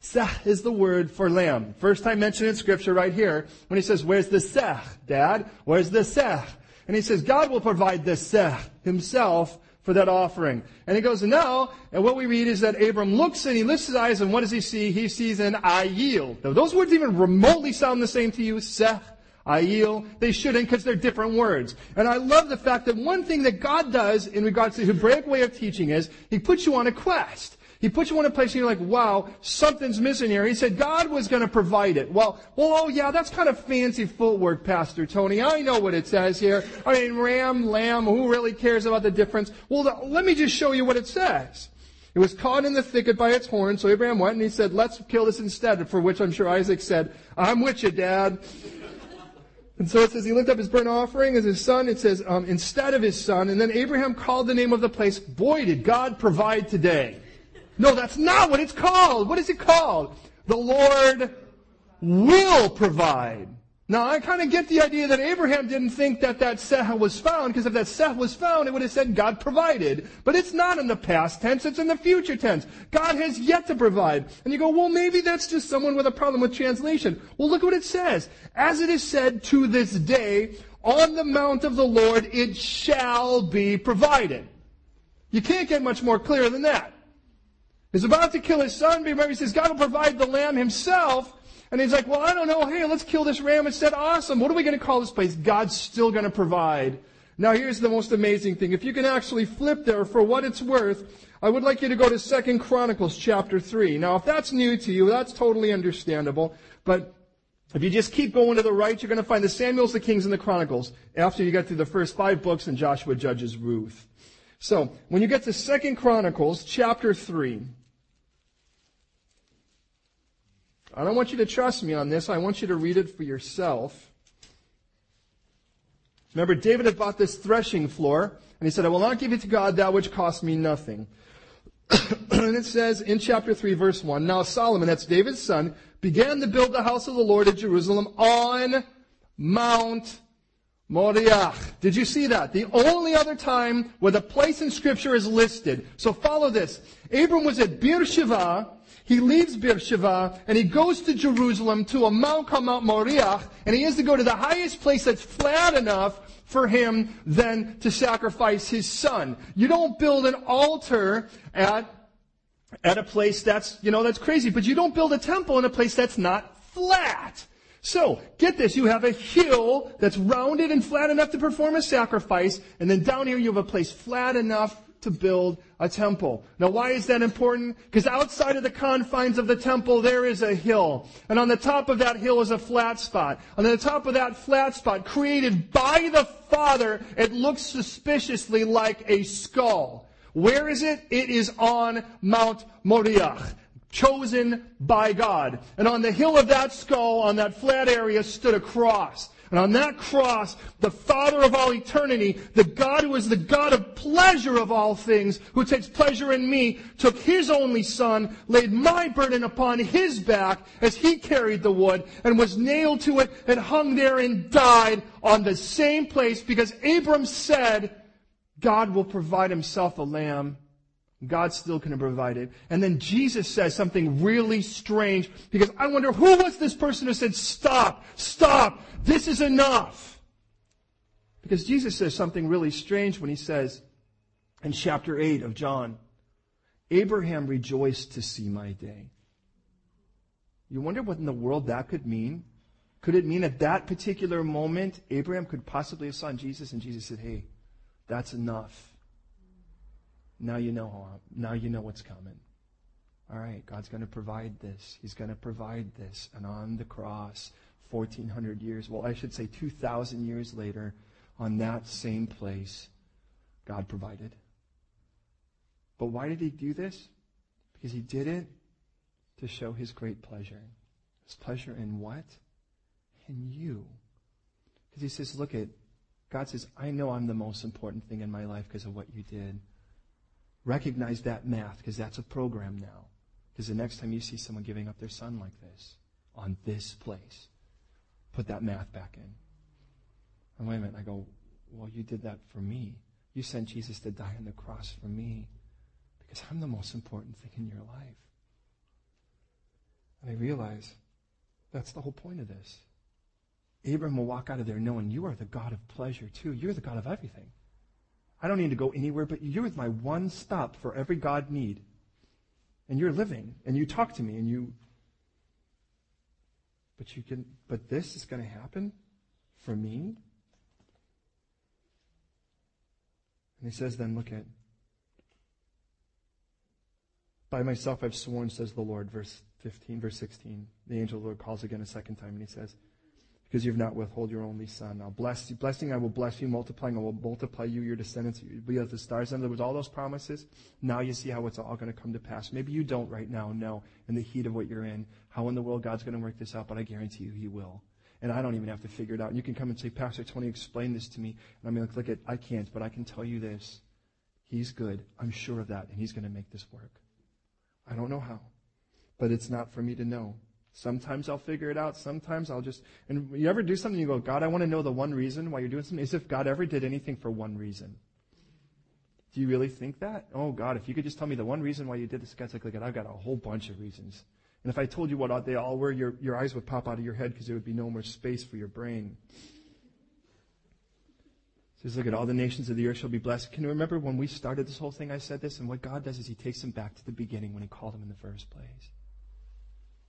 Seh is the word for lamb. First time mentioned in scripture right here when he says, Where's the seh, Dad? Where's the seh? And he says, God will provide the seh himself for that offering. And he goes, no. And what we read is that Abram looks and he lifts his eyes and what does he see? He sees an ayil. Now those words even remotely sound the same to you. Seh, ayil. They shouldn't because they're different words. And I love the fact that one thing that God does in regards to the Hebraic way of teaching is he puts you on a quest. He puts you in a place and you're like, wow, something's missing here. He said God was going to provide it. Well, well, oh yeah, that's kind of fancy footwork, Pastor Tony. I know what it says here. I mean, ram, lamb, who really cares about the difference? Well, let me just show you what it says. It was caught in the thicket by its horn, so Abraham went and he said, let's kill this instead, for which I'm sure Isaac said, I'm with you, Dad. And so it says he lifted up his burnt offering as his son. It says um, instead of his son. And then Abraham called the name of the place. Boy, did God provide today. No, that's not what it's called. What is it called? The Lord will provide. Now, I kind of get the idea that Abraham didn't think that that seh was found, because if that seh was found, it would have said God provided. But it's not in the past tense, it's in the future tense. God has yet to provide. And you go, well, maybe that's just someone with a problem with translation. Well, look what it says. As it is said to this day, on the mount of the Lord it shall be provided. You can't get much more clear than that. He's about to kill his son, but remember, he says God will provide the lamb himself. And he's like, well, I don't know. Hey, let's kill this ram instead. Awesome. What are we going to call this place? God's still going to provide. Now, here's the most amazing thing. If you can actually flip there for what it's worth, I would like you to go to Second Chronicles chapter 3. Now, if that's new to you, that's totally understandable. But if you just keep going to the right, you're going to find the Samuels, the Kings, and the Chronicles after you get through the first five books and Joshua, Judges, Ruth. So, when you get to Second Chronicles chapter 3, I don't want you to trust me on this. I want you to read it for yourself. Remember, David had bought this threshing floor, and he said, I will not give it to God that which cost me nothing. and it says in chapter 3, verse 1, Now Solomon, that's David's son, began to build the house of the Lord at Jerusalem on Mount Moriah. Did you see that? The only other time where the place in scripture is listed. So follow this. Abram was at Beersheba. He leaves Beersheba and he goes to Jerusalem to a mount called Mount Moriah and he has to go to the highest place that's flat enough for him then to sacrifice his son. You don't build an altar at at a place that's, you know, that's crazy, but you don't build a temple in a place that's not flat. So, get this, you have a hill that's rounded and flat enough to perform a sacrifice, and then down here you have a place flat enough to build a temple. Now why is that important? Because outside of the confines of the temple there is a hill. And on the top of that hill is a flat spot. On the top of that flat spot, created by the Father, it looks suspiciously like a skull. Where is it? It is on Mount Moriah chosen by God. And on the hill of that skull, on that flat area, stood a cross. And on that cross, the Father of all eternity, the God who is the God of pleasure of all things, who takes pleasure in me, took his only son, laid my burden upon his back as he carried the wood, and was nailed to it and hung there and died on the same place because Abram said, God will provide himself a lamb God still can provide it. And then Jesus says something really strange because I wonder who was this person who said, stop, stop, this is enough. Because Jesus says something really strange when he says in chapter 8 of John, Abraham rejoiced to see my day. You wonder what in the world that could mean? Could it mean at that particular moment, Abraham could possibly have seen Jesus and Jesus said, hey, that's enough. Now you know. Now you know what's coming. All right, God's going to provide this. He's going to provide this. And on the cross, 1400 years, well, I should say 2,000 years later, on that same place, God provided. But why did he do this? Because he did it to show his great pleasure. His pleasure in what? In you. Because he says, look at, God says, I know I'm the most important thing in my life because of what you did. Recognize that math because that's a program now. Because the next time you see someone giving up their son like this on this place, put that math back in. And wait a minute, I go, well, you did that for me. You sent Jesus to die on the cross for me because I'm the most important thing in your life. And I realize that's the whole point of this. Abram will walk out of there knowing you are the God of pleasure too. You're the God of everything. I don't need to go anywhere but you. You're my one stop for every God need. And you're living, and you talk to me, and you. But you can. But this is going to happen for me. And he says, then look at. By myself I've sworn, says the Lord, verse 15, verse 16. The angel of the Lord calls again a second time, and he says, because you've not withhold your only son. I'll bless you. Blessing, I will bless you. Multiplying, I will multiply you, your descendants. You'll be as the stars. And there was all those promises. Now you see how it's all going to come to pass. Maybe you don't right now know in the heat of what you're in how in the world God's going to work this out, but I guarantee you He will. And I don't even have to figure it out. And you can come and say, Pastor Tony, explain this to me. And I'm going to look I can't, but I can tell you this. He's good. I'm sure of that. And He's going to make this work. I don't know how, but it's not for me to know. Sometimes I'll figure it out. Sometimes I'll just, and you ever do something, you go, God, I want to know the one reason why you're doing something. As if God ever did anything for one reason. Do you really think that? Oh God, if you could just tell me the one reason why you did this, God's like, look, I've got a whole bunch of reasons. And if I told you what they all were, your, your eyes would pop out of your head because there would be no more space for your brain. It says, look at all the nations of the earth shall be blessed. Can you remember when we started this whole thing? I said this, and what God does is He takes them back to the beginning when He called them in the first place.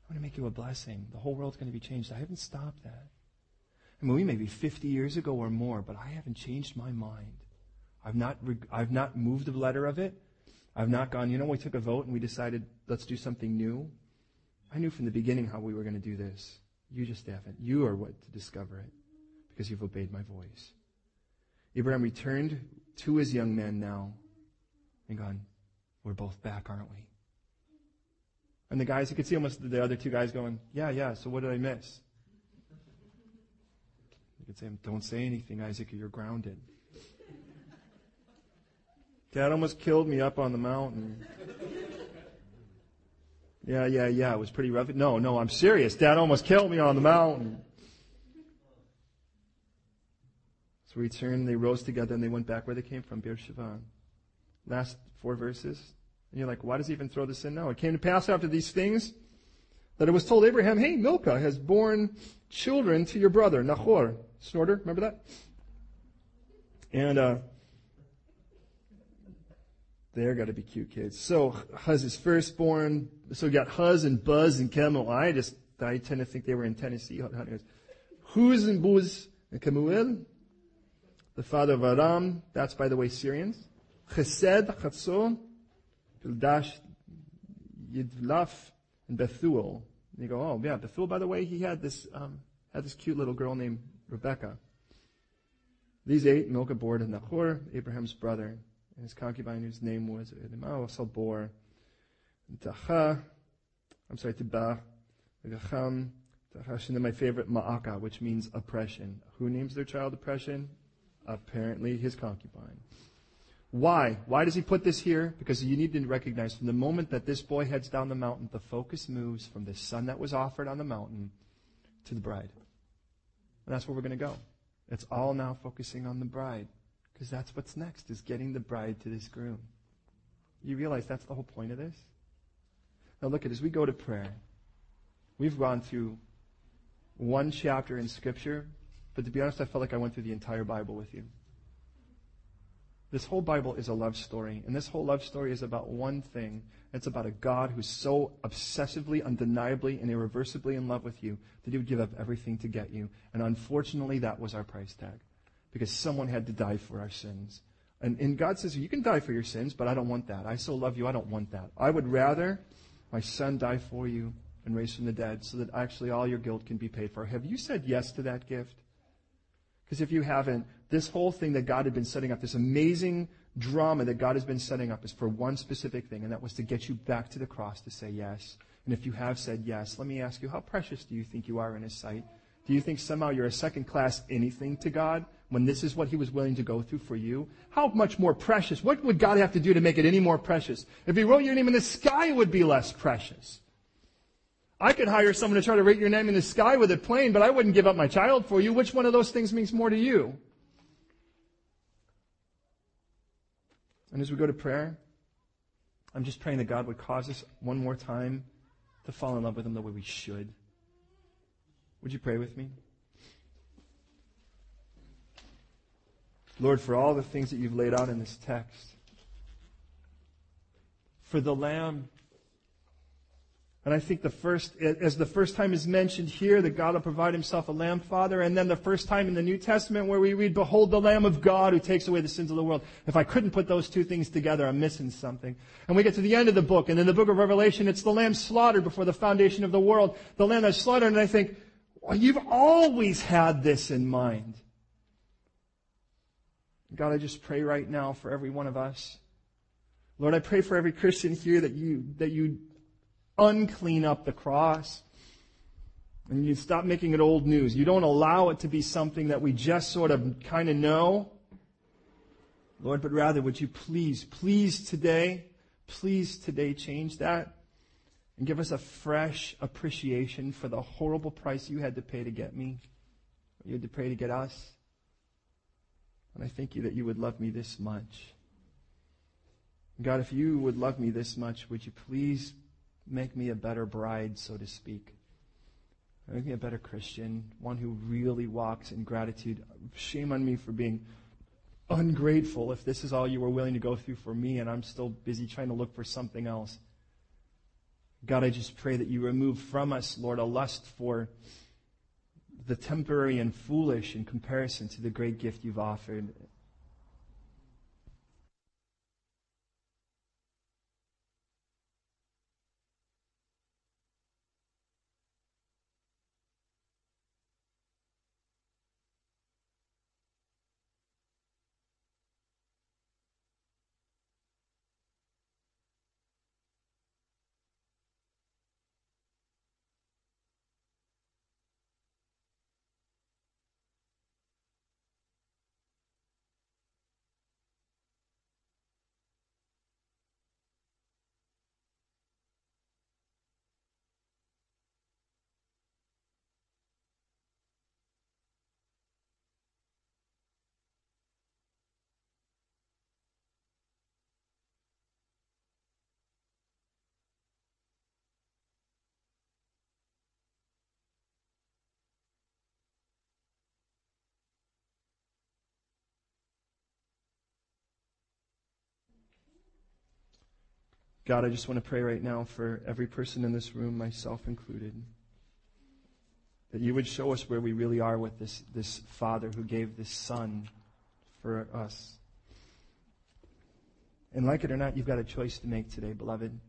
I'm going to make you a blessing. The whole world's going to be changed. I haven't stopped that. I mean, we may be 50 years ago or more, but I haven't changed my mind. I've not, I've not moved the letter of it. I've not gone, you know, we took a vote and we decided, let's do something new. I knew from the beginning how we were going to do this. You just haven't. You are what to discover it because you've obeyed my voice. Abraham returned to his young man now and gone, we're both back, aren't we? And the guys, you could see almost the other two guys going, yeah, yeah, so what did I miss? You could say, don't say anything, Isaac, you're grounded. Dad almost killed me up on the mountain. Yeah, yeah, yeah. It was pretty rough. No, no, I'm serious. Dad almost killed me on the mountain. So we returned, they rose together, and they went back where they came from, Beersheba. Last four verses. And you're like, why does he even throw this in now? It came to pass after these things that it was told Abraham, hey, Milcah has borne children to your brother, Nahor. Snorter, remember that? And, uh, they're got to be cute kids. So Huz is firstborn. So we got Huz and Buzz and Kemuel. I just, I tend to think they were in Tennessee. Huz and Buz and Kemuel. The father of Aram. That's, by the way, Syrians. Chesed, Chatzon, Pildash, Yidlaf, and Bethuel. And you go, oh yeah, Bethuel, by the way, he had this, um, had this cute little girl named Rebecca. These eight, Milcah bore to Nahor, Abraham's brother and his concubine whose name was Elimah also bore Tacha, I'm sorry, Tibah, Gacham, Tachash, and then my favorite, Ma'aka, which means oppression. Who names their child oppression? Apparently his concubine. Why? Why does he put this here? Because you need to recognize from the moment that this boy heads down the mountain, the focus moves from the son that was offered on the mountain to the bride. And that's where we're going to go. It's all now focusing on the bride. Because that's what's next, is getting the bride to this groom. You realize that's the whole point of this? Now look at as we go to prayer. We've gone through one chapter in Scripture, but to be honest, I felt like I went through the entire Bible with you. This whole Bible is a love story, and this whole love story is about one thing. It's about a God who's so obsessively, undeniably, and irreversibly in love with you that he would give up everything to get you. And unfortunately, that was our price tag because someone had to die for our sins. And, and God says, You can die for your sins, but I don't want that. I so love you, I don't want that. I would rather my son die for you and raise from the dead so that actually all your guilt can be paid for. Have you said yes to that gift? Because if you haven't, this whole thing that God had been setting up, this amazing drama that God has been setting up, is for one specific thing, and that was to get you back to the cross to say yes. And if you have said yes, let me ask you, how precious do you think you are in His sight? Do you think somehow you're a second class anything to God? when this is what he was willing to go through for you? How much more precious? What would God have to do to make it any more precious? If he wrote your name in the sky, it would be less precious. I could hire someone to try to write your name in the sky with a plane, but I wouldn't give up my child for you. Which one of those things means more to you? And as we go to prayer, I'm just praying that God would cause us one more time to fall in love with Him the way we should. Would you pray with me? Lord, for all the things that you've laid out in this text, for the Lamb. And I think the first, as the first time is mentioned here, that God will provide himself a lamb, Father, and then the first time in the New Testament where we read, Behold the Lamb of God who takes away the sins of the world. If I couldn't put those two things together, I'm missing something. And we get to the end of the book, and in the book of Revelation, it's the Lamb slaughtered before the foundation of the world. The Lamb that's slaughtered, and I think, well, you've always had this in mind. God, I just pray right now for every one of us. Lord, I pray for every Christian here that you, that you unclean up the cross and you stop making it old news. You don't allow it to be something that we just sort of kind of know. Lord, but rather would you please, please today, please today change that and give us a fresh appreciation for the horrible price you had to pay to get me. You had to pay to get us. And I thank you that you would love me this much. God, if you would love me this much, would you please make me a better bride, so to speak? Make me a better Christian, one who really walks in gratitude. Shame on me for being ungrateful if this is all you were willing to go through for me and I'm still busy trying to look for something else. God, I just pray that you remove from us, Lord, a lust for the temporary and foolish in comparison to the great gift you've offered. God, I just want to pray right now for every person in this room, myself included, that you would show us where we really are with this, this Father who gave this Son for us. And like it or not, you've got a choice to make today, beloved.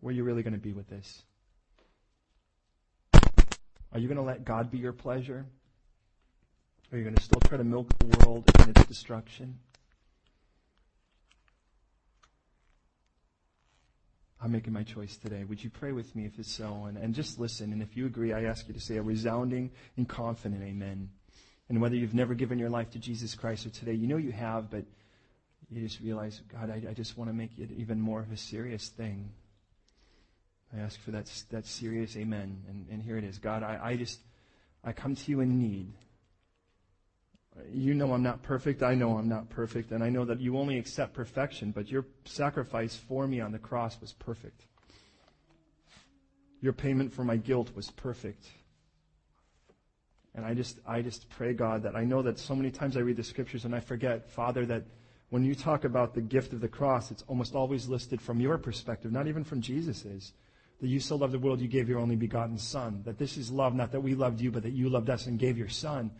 Where are you really going to be with this? Are you going to let God be your pleasure? Or are you going to still try to milk the world and its destruction? I'm making my choice today. Would you pray with me if it's so? And, and just listen. And if you agree, I ask you to say a resounding and confident amen. And whether you've never given your life to Jesus Christ or today, you know you have, but you just realize, God, I, I just want to make it even more of a serious thing. I ask for that, that serious amen. And, and here it is. God, I, I just, I come to you in need. You know I'm not perfect. I know I'm not perfect. And I know that you only accept perfection, but your sacrifice for me on the cross was perfect. Your payment for my guilt was perfect. And I just, I just pray, God, that I know that so many times I read the scriptures and I forget, Father, that when you talk about the gift of the cross, it's almost always listed from your perspective, not even from Jesus's that you so loved the world you gave your only begotten Son. That this is love, not that we loved you, but that you loved us and gave your Son.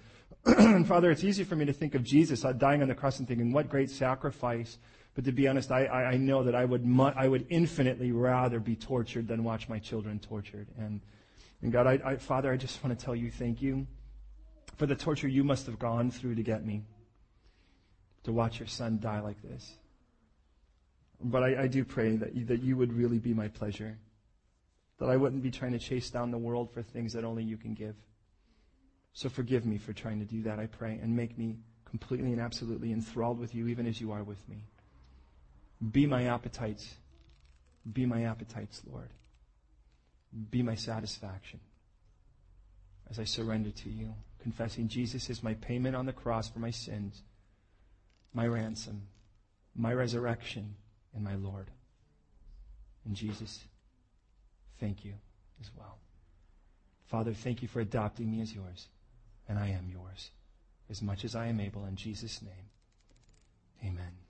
Father, it's easy for me to think of Jesus uh, dying on the cross and thinking, what great sacrifice. But to be honest, I, I know that I would, mu- I would infinitely rather be tortured than watch my children tortured. And, and God, I, I, Father, I just want to tell you thank you for the torture you must have gone through to get me to watch your son die like this. But I, I do pray that you, that you would really be my pleasure. That I wouldn't be trying to chase down the world for things that only you can give. So forgive me for trying to do that, I pray, and make me completely and absolutely enthralled with you, even as you are with me. Be my appetites. Be my appetites, Lord. Be my satisfaction as I surrender to you, confessing Jesus is my payment on the cross for my sins, my ransom, my resurrection, and my Lord. And Jesus' thank you as well. Father, thank you for adopting me as yours, and I am yours as much as I am able in Jesus' name. Amen.